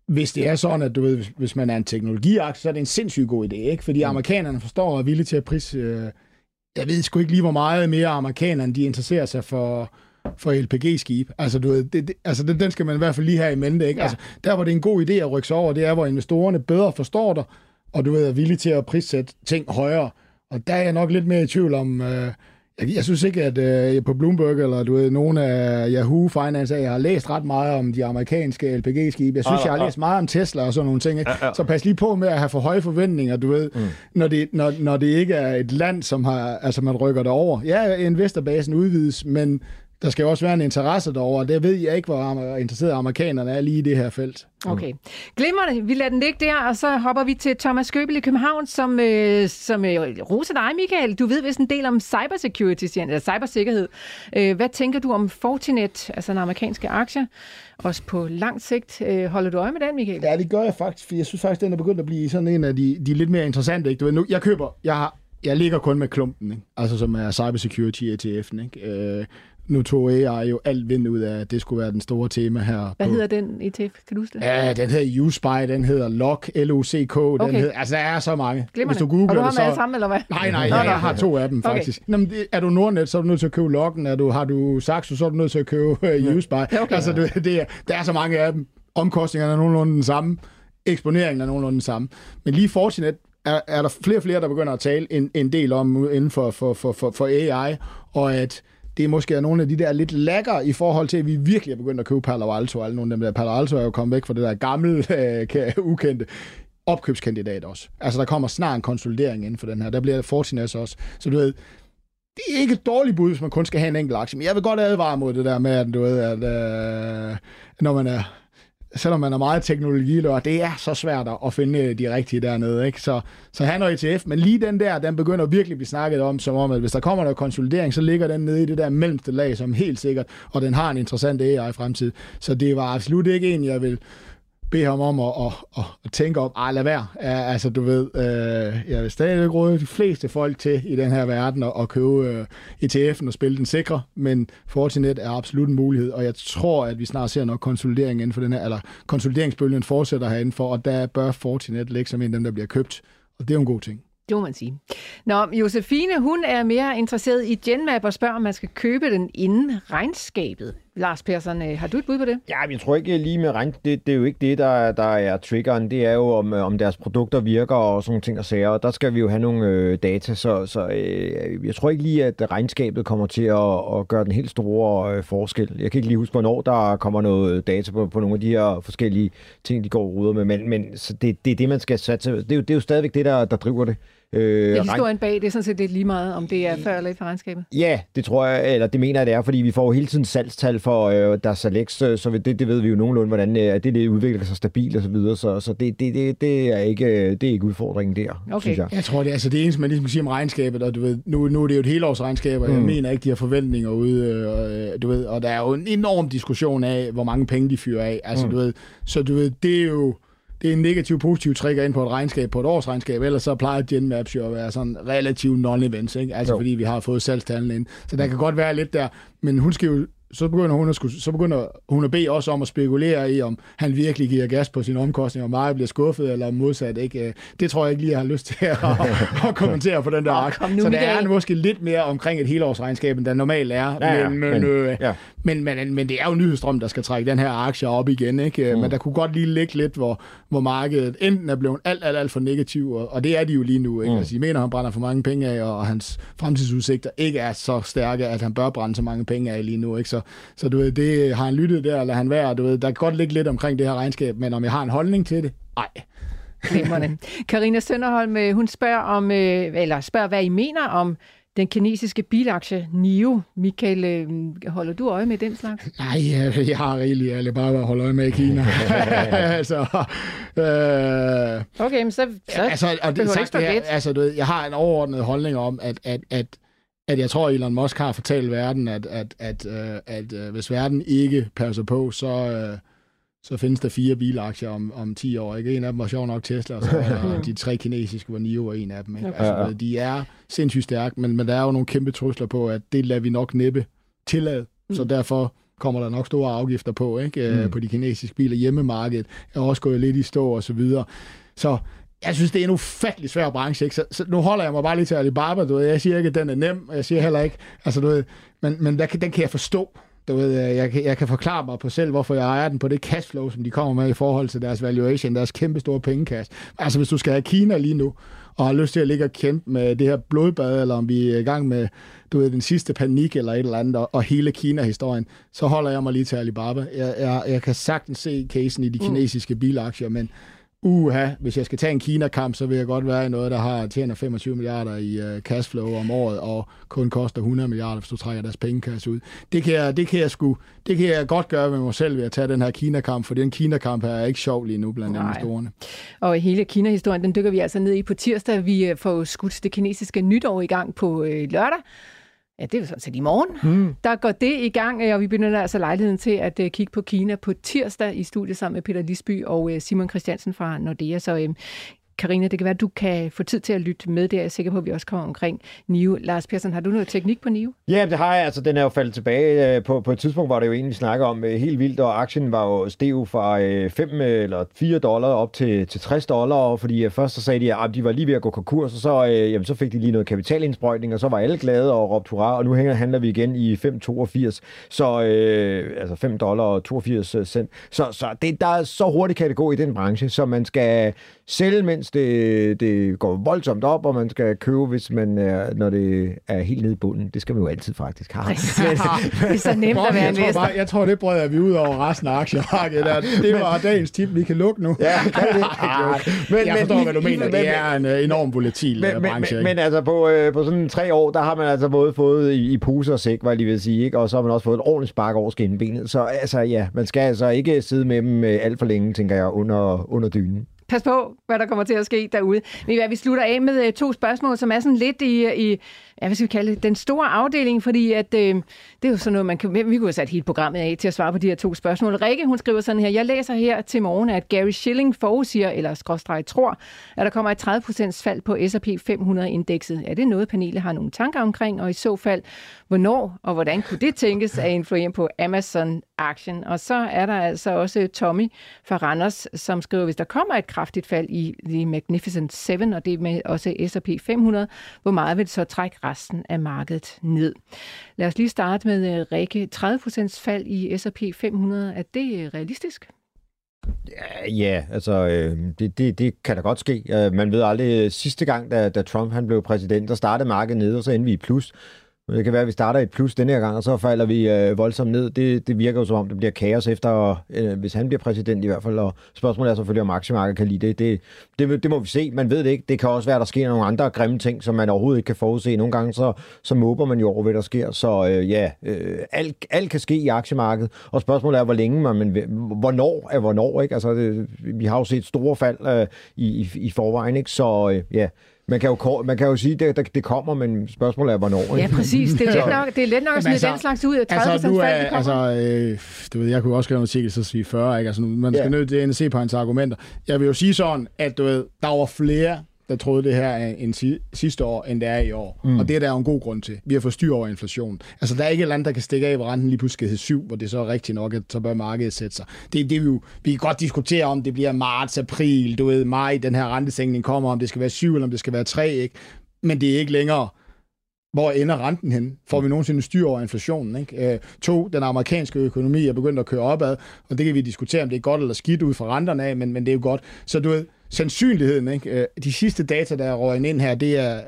Hvis det er sådan, at du ved, hvis man er en teknologiaktie, så er det en sindssygt god idé, ikke? Fordi mm. amerikanerne forstår og er villige til at pris... Øh, jeg ved sgu ikke lige, hvor meget mere amerikanerne de interesserer sig for, for LPG-skib. Altså, du ved, det, det, altså den, den skal man i hvert fald lige have i mente, ikke? Ja. Altså, der hvor det er en god idé at rykke sig over, det er, hvor investorerne bedre forstår dig, og du ved, er villige til at prissætte ting højere. Og der er jeg nok lidt mere i tvivl om... Øh, jeg, jeg synes ikke, at øh, på Bloomberg eller du ved, nogle af Yahoo Finance, jeg har læst ret meget om de amerikanske LPG-skibe. Jeg synes, ah, jeg har læst meget om Tesla og sådan nogle ting. Ikke? Ja, ja. Så pas lige på med at have for høje forventninger, du ved, mm. når, det, når, når det ikke er et land, som har, altså man rykker det over. Ja, investorbasen udvides, men der skal jo også være en interesse derover. Det ved jeg ikke, hvor interesserede amerikanerne er lige i det her felt. Okay. Glimrende. Vi lader den ligge der, og så hopper vi til Thomas Købel i København, som, øh, som øh, roser dig, Michael. Du ved vist en del om cybersecurity, eller cybersikkerhed. Øh, hvad tænker du om Fortinet, altså den amerikanske aktie? Også på lang sigt. Øh, holder du øje med den, Michael? Ja, det gør jeg faktisk, for jeg synes faktisk, den er begyndt at blive sådan en af de, de lidt mere interessante. Ikke? Du ved, nu, jeg køber, jeg har jeg ligger kun med klumpen, ikke? altså som er cybersecurity ETF'en. Ikke? Øh, nu tog AI jo alt vind ud af, at det skulle være den store tema her. Hvad på, hedder den ETF? Kan du huske det? Ja, den hedder USpy, den hedder LOC, L-O-C-K. Den Okay. hedder, altså, der er så mange. Glimrende. Hvis du googler Og du har det, så... sammen, eller hvad? Nej, nej, jeg, jeg har to af dem, Okay. faktisk. Nå, men er du Nordnet, så er du nødt til at købe Loggen. Er du, har du Saxo, så er du nødt til at købe uh, Useby. okay. Altså, det, det er, der er så mange af dem. Omkostningerne er nogenlunde den samme. Eksponeringen er nogenlunde den samme. Men lige Fortinet er, er der flere og flere, der begynder at tale en, en del om inden for, for, for, for, for AI, og at det måske er nogle af de der lidt lækker i forhold til, at vi virkelig er begyndt at købe Palo Alto. og Alle nogle af dem der. Palo Alto er jo kommet væk fra det der gamle, [LAUGHS] øh, ukendte opkøbskandidat også. Altså, der kommer snart en konsolidering inden for den her. Der bliver Fortinet også. Så du ved, det er ikke et dårligt bud, hvis man kun skal have en enkelt aktie. Men jeg vil godt advare mod det der med, at, du ved, at øh, når man er selvom man er meget teknologilør, det er så svært at finde øh, de rigtige dernede. Ikke? Så, så han og ETF, men lige den der, den begynder virkelig at blive snakket om, som om, at hvis der kommer noget konsolidering, så ligger den nede i det der mellemste lag, som helt sikkert, og den har en interessant AI-fremtid. Så det var absolut ikke en, jeg vil bede ham om at, at, at, at tænke om, ej lad være. Ja, altså du ved, øh, jeg vil stadig råde de fleste folk til i den her verden at, at købe øh, ETF'en og spille den sikre, men Fortinet er absolut en mulighed, og jeg tror, at vi snart ser nok konsolidering inden for den her, eller konsolideringsbølgen fortsætter herinde for, og der bør Fortinet ligge som en af dem, der bliver købt, og det er jo en god ting. Det må man sige. Nå, Josefine, hun er mere interesseret i Genmap og spørger, om man skal købe den inden regnskabet. Lars Persson, øh, har du et bud på det? Ja, jeg tror ikke lige med regn, det, det er jo ikke det, der, der er triggeren. Det er jo, om, øh, om deres produkter virker og sådan nogle ting og sager. Og der skal vi jo have nogle øh, data, så, så øh, jeg tror ikke lige, at regnskabet kommer til at, at gøre den helt store øh, forskel. Jeg kan ikke lige huske, hvornår der kommer noget data på, på nogle af de her forskellige ting, de går og ruder med. Men, men så det, det er det, man skal satse. Det er jo, det er jo stadigvæk det, der, der driver det. Øh, Det er regn- historien bag, det er sådan set lidt lige meget, om det er før eller efter regnskabet. Ja, det tror jeg, eller det mener jeg, det er, fordi vi får jo hele tiden salgstal for øh, deres Alex, øh, så det, det ved vi jo nogenlunde, hvordan øh, det, det udvikler sig stabilt og så videre, så, så det, det, det, det, er ikke, øh, det er ikke udfordringen der, Okay. synes jeg. Jeg tror, det er altså det eneste, man ligesom siger om regnskabet, og du ved, nu, nu er det jo et helårsregnskab, og mm. jeg mener ikke, de har forventninger ude, øh, du ved, og der er jo en enorm diskussion af, hvor mange penge de fyrer af, altså mm. du ved, så du ved, det er jo, det er en negativ, positiv trigger ind på et regnskab, på et årsregnskab, ellers så plejer Genmaps jo at være sådan relativt non-events, ikke? Altså Jo. fordi vi har fået salgstallene ind. Så der kan godt være lidt der, men hun skal jo så begynder, hun at skulle, så begynder hun at bede os om at spekulere i, om han virkelig giver gas på sine omkostninger, om meget bliver skuffet, eller modsat. Ikke? Det tror jeg ikke lige, jeg har lyst til at, [LAUGHS] at kommentere på den der kom nu, Så der er måske lidt mere omkring et helårsregnskab, end der normalt er. Ja, ja, men, men, men- øh, ja. men, men, men det er jo nyhedsstrøm, der skal trække den her aktie op igen. Ikke? Mm. Men der kunne godt lige ligge lidt, hvor, hvor markedet enten er blevet alt, alt, alt for negativ, og, og det er de jo lige nu. Ikke? Mm. Altså, de mener, han brænder for mange penge af, og hans fremtidsudsigter ikke er så stærke, at han bør brænde så mange penge af lige nu. Ikke? Så, så du ved, det har han lyttet der, eller han være. Du ved, der kan godt ligge lidt omkring det her regnskab, men om jeg har en holdning til det? Nej. Glimrende. Karina Sønderholm, øh, hun spørger, om, øh, eller spørger, hvad I mener om den kinesiske bilaktie NIO. Michael, øh, holder du øje med den slags? Nej, jeg, har rigeligt alle bare at holde øje med i Kina. [LAUGHS] altså, øh, Okay, men så, så altså, og det, sagt det her, altså, du ved, jeg har en overordnet holdning om, at, at, at, at jeg tror, Elon Musk har fortalt verden, at, at, at, at, at, at hvis verden ikke passer på, så, øh, så findes der fire bilaktier om, om 10 år. Ikke? En af dem var sjov nok Tesla, og så der [LAUGHS] de tre kinesiske, hvor NIO var en af dem. Ikke? Okay. Altså, de er sindssygt stærke, men, men der er jo nogle kæmpe trusler på, at det lader vi nok næppe tillade. Så derfor kommer der nok store afgifter på, ikke? Mm. på de kinesiske biler. Hjemmemarkedet er også gået lidt i stå og så videre. Så jeg synes, det er en ufattelig svær branche, ikke? Så, så nu holder jeg mig bare lige til Alibaba, du ved. Jeg siger ikke, at den er nem, og jeg siger heller ikke, altså du ved, men, men der, kan- den kan jeg forstå. Du ved, jeg kan, jeg kan forklare mig på selv, hvorfor jeg ejer den på det cashflow, som de kommer med i forhold til deres valuation, deres kæmpe store pengekasse. Altså hvis du skal have Kina lige nu, og har lyst til at ligge og kæmpe med det her blodbad, eller om vi er i gang med du ved, den sidste panik eller et eller andet, og, og hele Kina-historien, så holder jeg mig lige til Alibaba. Jeg, jeg, jeg kan sagtens se casen i de kinesiske bilaktier, men uha, hvis jeg skal tage en Kina-kamp, så vil jeg godt være i noget, der har tjener 25 milliarder i uh, cashflow om året, og kun koster 100 milliarder, hvis du trækker deres pengekasse ud. Det kan, jeg, det, kan jeg sgu, det kan jeg godt gøre med mig selv ved at tage den her Kina-kamp, for den Kina-kamp her er ikke sjov lige nu blandt investorerne. Og hele Kina-historien, den dykker vi altså ned i på tirsdag. Vi øh, får skudt det kinesiske nytår i gang på øh, lørdag. Ja, det er jo sådan set i morgen. Mm. Der går det i gang, øh, og vi benytter altså lejligheden til at øh, kigge på Kina på tirsdag i studiet sammen med Peter Lisby og øh, Simon Christiansen fra Nordea. Så Karina, det kan være, at du kan få tid til at lytte med. Det er jeg sikker på, at vi også kommer omkring Nive. Lars Persson, har du noget teknik på Nive? Ja, det har jeg. Altså, den er jo faldet tilbage. Øh, på, på et tidspunkt var det jo egentlig snakker om øh, helt vildt, og aktien var jo stev fra øh, 5 eller 4 dollar op til, til 60 dollar, fordi først så sagde de, at de var lige ved at gå konkurs, og så, jamen, så fik de lige noget kapitalindsprøjtning, og så var alle glade og råbte hurra, og nu hænger, handler vi igen i 5,82, så øh, altså 5 dollar og 82 cent. Så, så det, der er så hurtigt kan det gå i den branche, så man skal sælge, mens det, det går voldsomt op, og man skal købe, hvis man er, når det er helt nede i bunden. Det skal man jo altid faktisk have. det er så nemt at være [LAUGHS] jeg tror, bare, jeg tror, det breder vi ud over resten af aktiemarkedet. Det var dagens tip. Vi kan lukke nu. Ja, kan det? [LAUGHS] Men, jeg forstår, men, hvad du mener. Men, det er en uh, enorm volatil men, uh, branche. Men, men altså, på, uh, på sådan tre år, der har man altså både fået i, i puse og sæk, hvad jeg lige vil sige, ikke? og så har man også fået et ordentligt spark over skinbenet. Så altså, ja, man skal altså ikke sidde med dem alt for længe, tænker jeg, under, under dynen pas på, hvad der kommer til at ske derude. Men vi slutter af med øh, to spørgsmål, som er sådan lidt i, i ja, hvad skal vi kalde det, den store afdeling, fordi at, øh, det er jo sådan noget, man kan, vi kunne have sat hele programmet af til at svare på de her to spørgsmål. Rikke, hun skriver sådan her, jeg læser her til morgen, at Gary Schilling forudsiger, eller skråstreg tror, at der kommer et 30% fald på S&P 500-indekset. Er det noget, panelet har nogle tanker omkring, og i så fald, hvornår og hvordan kunne det tænkes at influere på Amazon-aktien? Og så er der altså også Tommy fra Randers, som skriver, hvis der kommer et kraftigt fald i The Magnificent Seven, og det med også S&P 500, hvor meget vil det så trække resten af markedet ned. Lad os lige starte med øh, Rikke. 30% fald i S&P 500, er det øh, realistisk? Ja, ja altså øh, det, det, det kan da godt ske. Uh, man ved aldrig, sidste gang, da, da Trump han blev præsident, der startede markedet ned, og så endte vi i plus. Det kan være, at vi starter et plus denne her gang, og så falder vi øh, voldsomt ned. Det, det virker jo som om, det bliver kaos efter, øh, hvis han bliver præsident i hvert fald. Og spørgsmålet er selvfølgelig, om aktiemarkedet kan lide det. Det, det. det må vi se. Man ved det ikke. Det kan også være, at der sker nogle andre grimme ting, som man overhovedet ikke kan forudse. Nogle gange så, så måber man jo over, hvad der sker. Så øh, ja, øh, alt, alt kan ske i aktiemarkedet. Og spørgsmålet er, hvor længe man, men hvornår er hvornår. Ikke? Altså, det, vi har jo set store fald øh, i, i, i forvejen. Ikke? Så øh, ja, man kan jo, man kan jo sige, at det, det kommer, men spørgsmålet er, hvornår. Ikke? Ja, præcis. Det er let nok, det er let nok at smide altså, den slags ud af 30 altså, nu er, fald, altså, øh, du ved, jeg kunne også skrive en artikel, så sige 40, ikke? Altså, man skal ja. nødt til at se på hans argumenter. Jeg vil jo sige sådan, at du ved, der var flere der troede det her end si- sidste år, end det er i år. Mm. Og det er der jo en god grund til. Vi har fået styr over inflationen. Altså, der er ikke et land, der kan stikke af, hvor renten lige pludselig hedder 7, hvor det så er rigtigt nok, at så bør markedet sætte sig. Det er det, vi jo, vi kan godt diskutere, om det bliver marts, april, du ved, maj, den her rentesænkning kommer, om det skal være 7, eller om det skal være 3, ikke? Men det er ikke længere hvor ender renten hen? Får vi nogensinde styr over inflationen? Ikke? Øh, to, den amerikanske økonomi er begyndt at køre opad, og det kan vi diskutere, om det er godt eller skidt ud fra renterne af, men, men det er jo godt. Så du ved, sandsynligheden, ikke? Øh, de sidste data, der er røget ind her, det er,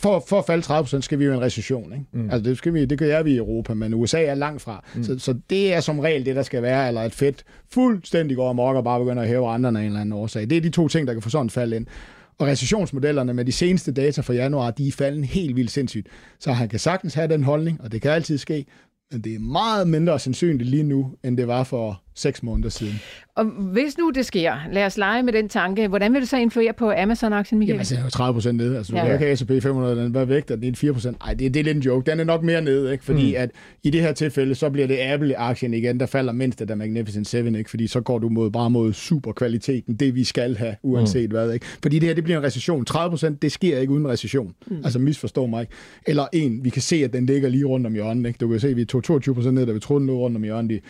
for, for at falde 30 skal vi jo i en recession. Ikke? Mm. Altså, det, skal vi, det gør jeg vi i Europa, men USA er langt fra. Mm. Så, så det er som regel det, der skal være, eller et fedt fuldstændig går amok og bare begynder at hæve renterne af en eller anden årsag. Det er de to ting, der kan få sådan et fald ind. Og recessionsmodellerne med de seneste data fra januar, de er faldet helt vildt sindssygt. Så han kan sagtens have den holdning, og det kan altid ske, men det er meget mindre sandsynligt lige nu, end det var for seks måneder siden. Og hvis nu det sker, lad os lege med den tanke, hvordan vil det så influere på Amazon-aktien, Michael? Jamen, altså, det er jo 30 procent ned. Altså, ja. kan S&P 500, den var væk, og det er 4 procent. Ej, det, det er lidt en joke. Den er nok mere ned, ikke? Fordi mm. at i det her tilfælde, så bliver det Apple-aktien igen, der falder mindst af der Magnificent 7, ikke? Fordi så går du mod, bare mod superkvaliteten, det vi skal have, uanset mm. hvad, ikke? Fordi det her, det bliver en recession. 30 procent, det sker ikke uden recession. Mm. Altså, misforstå mig ikke. Eller en, vi kan se, at den ligger lige rundt om hjørnet, ikke? Du kan se, at vi tog 22 procent ned, da vi troede, den lå rundt om hjørnet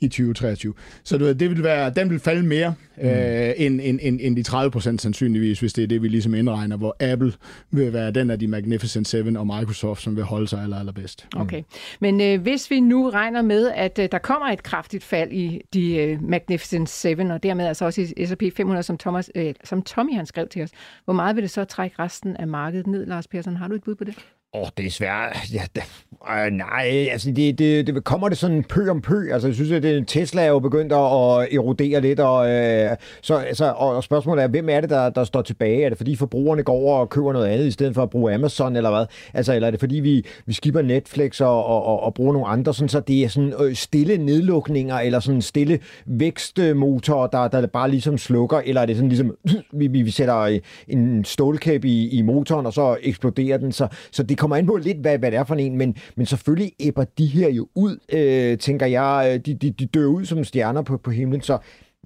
i, i 2023. Så du ved, det vil være, den vil falde mere mm. øh, end, end, end, end de 30 procent sandsynligvis, hvis det er det, vi ligesom indregner, hvor Apple vil være den af de Magnificent 7 og Microsoft, som vil holde sig aller, allerbedst. Mm. Okay, men øh, hvis vi nu regner med, at øh, der kommer et kraftigt fald i de øh, Magnificent 7, og dermed altså også i S&P 500, som, Thomas, øh, som Tommy han skrev til os, hvor meget vil det så trække resten af markedet ned, Lars Persson? Har du et bud på det? Åh, oh, det er svært. Ja, det, øh, nej, altså det, det, det, kommer det sådan pø om pø. Altså jeg synes, at det, Tesla er jo begyndt at, erodere lidt, og, øh, så, altså, og spørgsmålet er, hvem er det, der, der står tilbage? Er det fordi forbrugerne går over og køber noget andet, i stedet for at bruge Amazon, eller hvad? Altså, eller er det fordi, vi, vi skipper Netflix og, og, og, og bruger nogle andre, sådan, så det er sådan øh, stille nedlukninger, eller sådan stille vækstmotorer, der, der bare ligesom slukker, eller er det sådan ligesom, [CLEARS THROAT] vi, vi sætter øh, en stålkæb i, i motoren, og så eksploderer den, så, så det kommer an på lidt, hvad, hvad det er for en, men, men selvfølgelig æbber de her jo ud, øh, tænker jeg. Øh, de, de, de dør ud som stjerner på, på himlen, så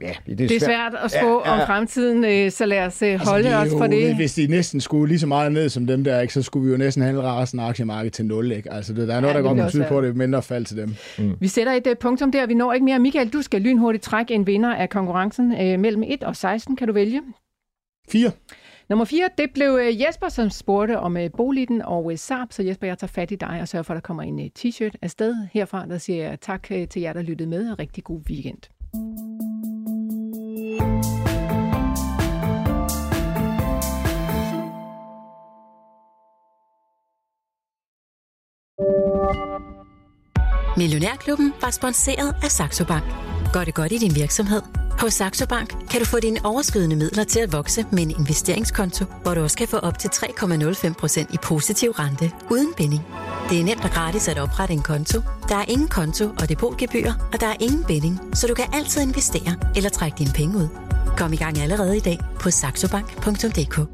ja, det er, det er svært at spå ja, ja. om fremtiden, øh, så lad os øh, altså, holde os for det. Hvis de næsten skulle lige så meget ned som dem der, ikke, så skulle vi jo næsten handle resten af aktiemarkedet til nul. Ikke? Altså, det, der er noget, ja, der går betyde på, at det er mindre fald til dem. Mm. Vi sætter et uh, punktum der. Vi når ikke mere. Michael, du skal lynhurtigt trække en vinder af konkurrencen uh, mellem 1 og 16. Kan du vælge? 4. Nummer 4, det blev øh, Jesper, som spurgte om øh, Boliden og øh, Saab. Så Jesper, jeg tager fat i dig og sørger for, at der kommer en t-shirt afsted herfra. Der siger jeg tak til jer, der lyttede med, og rigtig god weekend. Millionærklubben var sponsoreret af Saxo Bank. Gør det godt i din virksomhed? Hos Saxo Bank kan du få dine overskydende midler til at vokse med en investeringskonto, hvor du også kan få op til 3,05% i positiv rente uden binding. Det er nemt og gratis at oprette en konto. Der er ingen konto og depotgebyr, og der er ingen binding, så du kan altid investere eller trække dine penge ud. Kom i gang allerede i dag på saxobank.dk.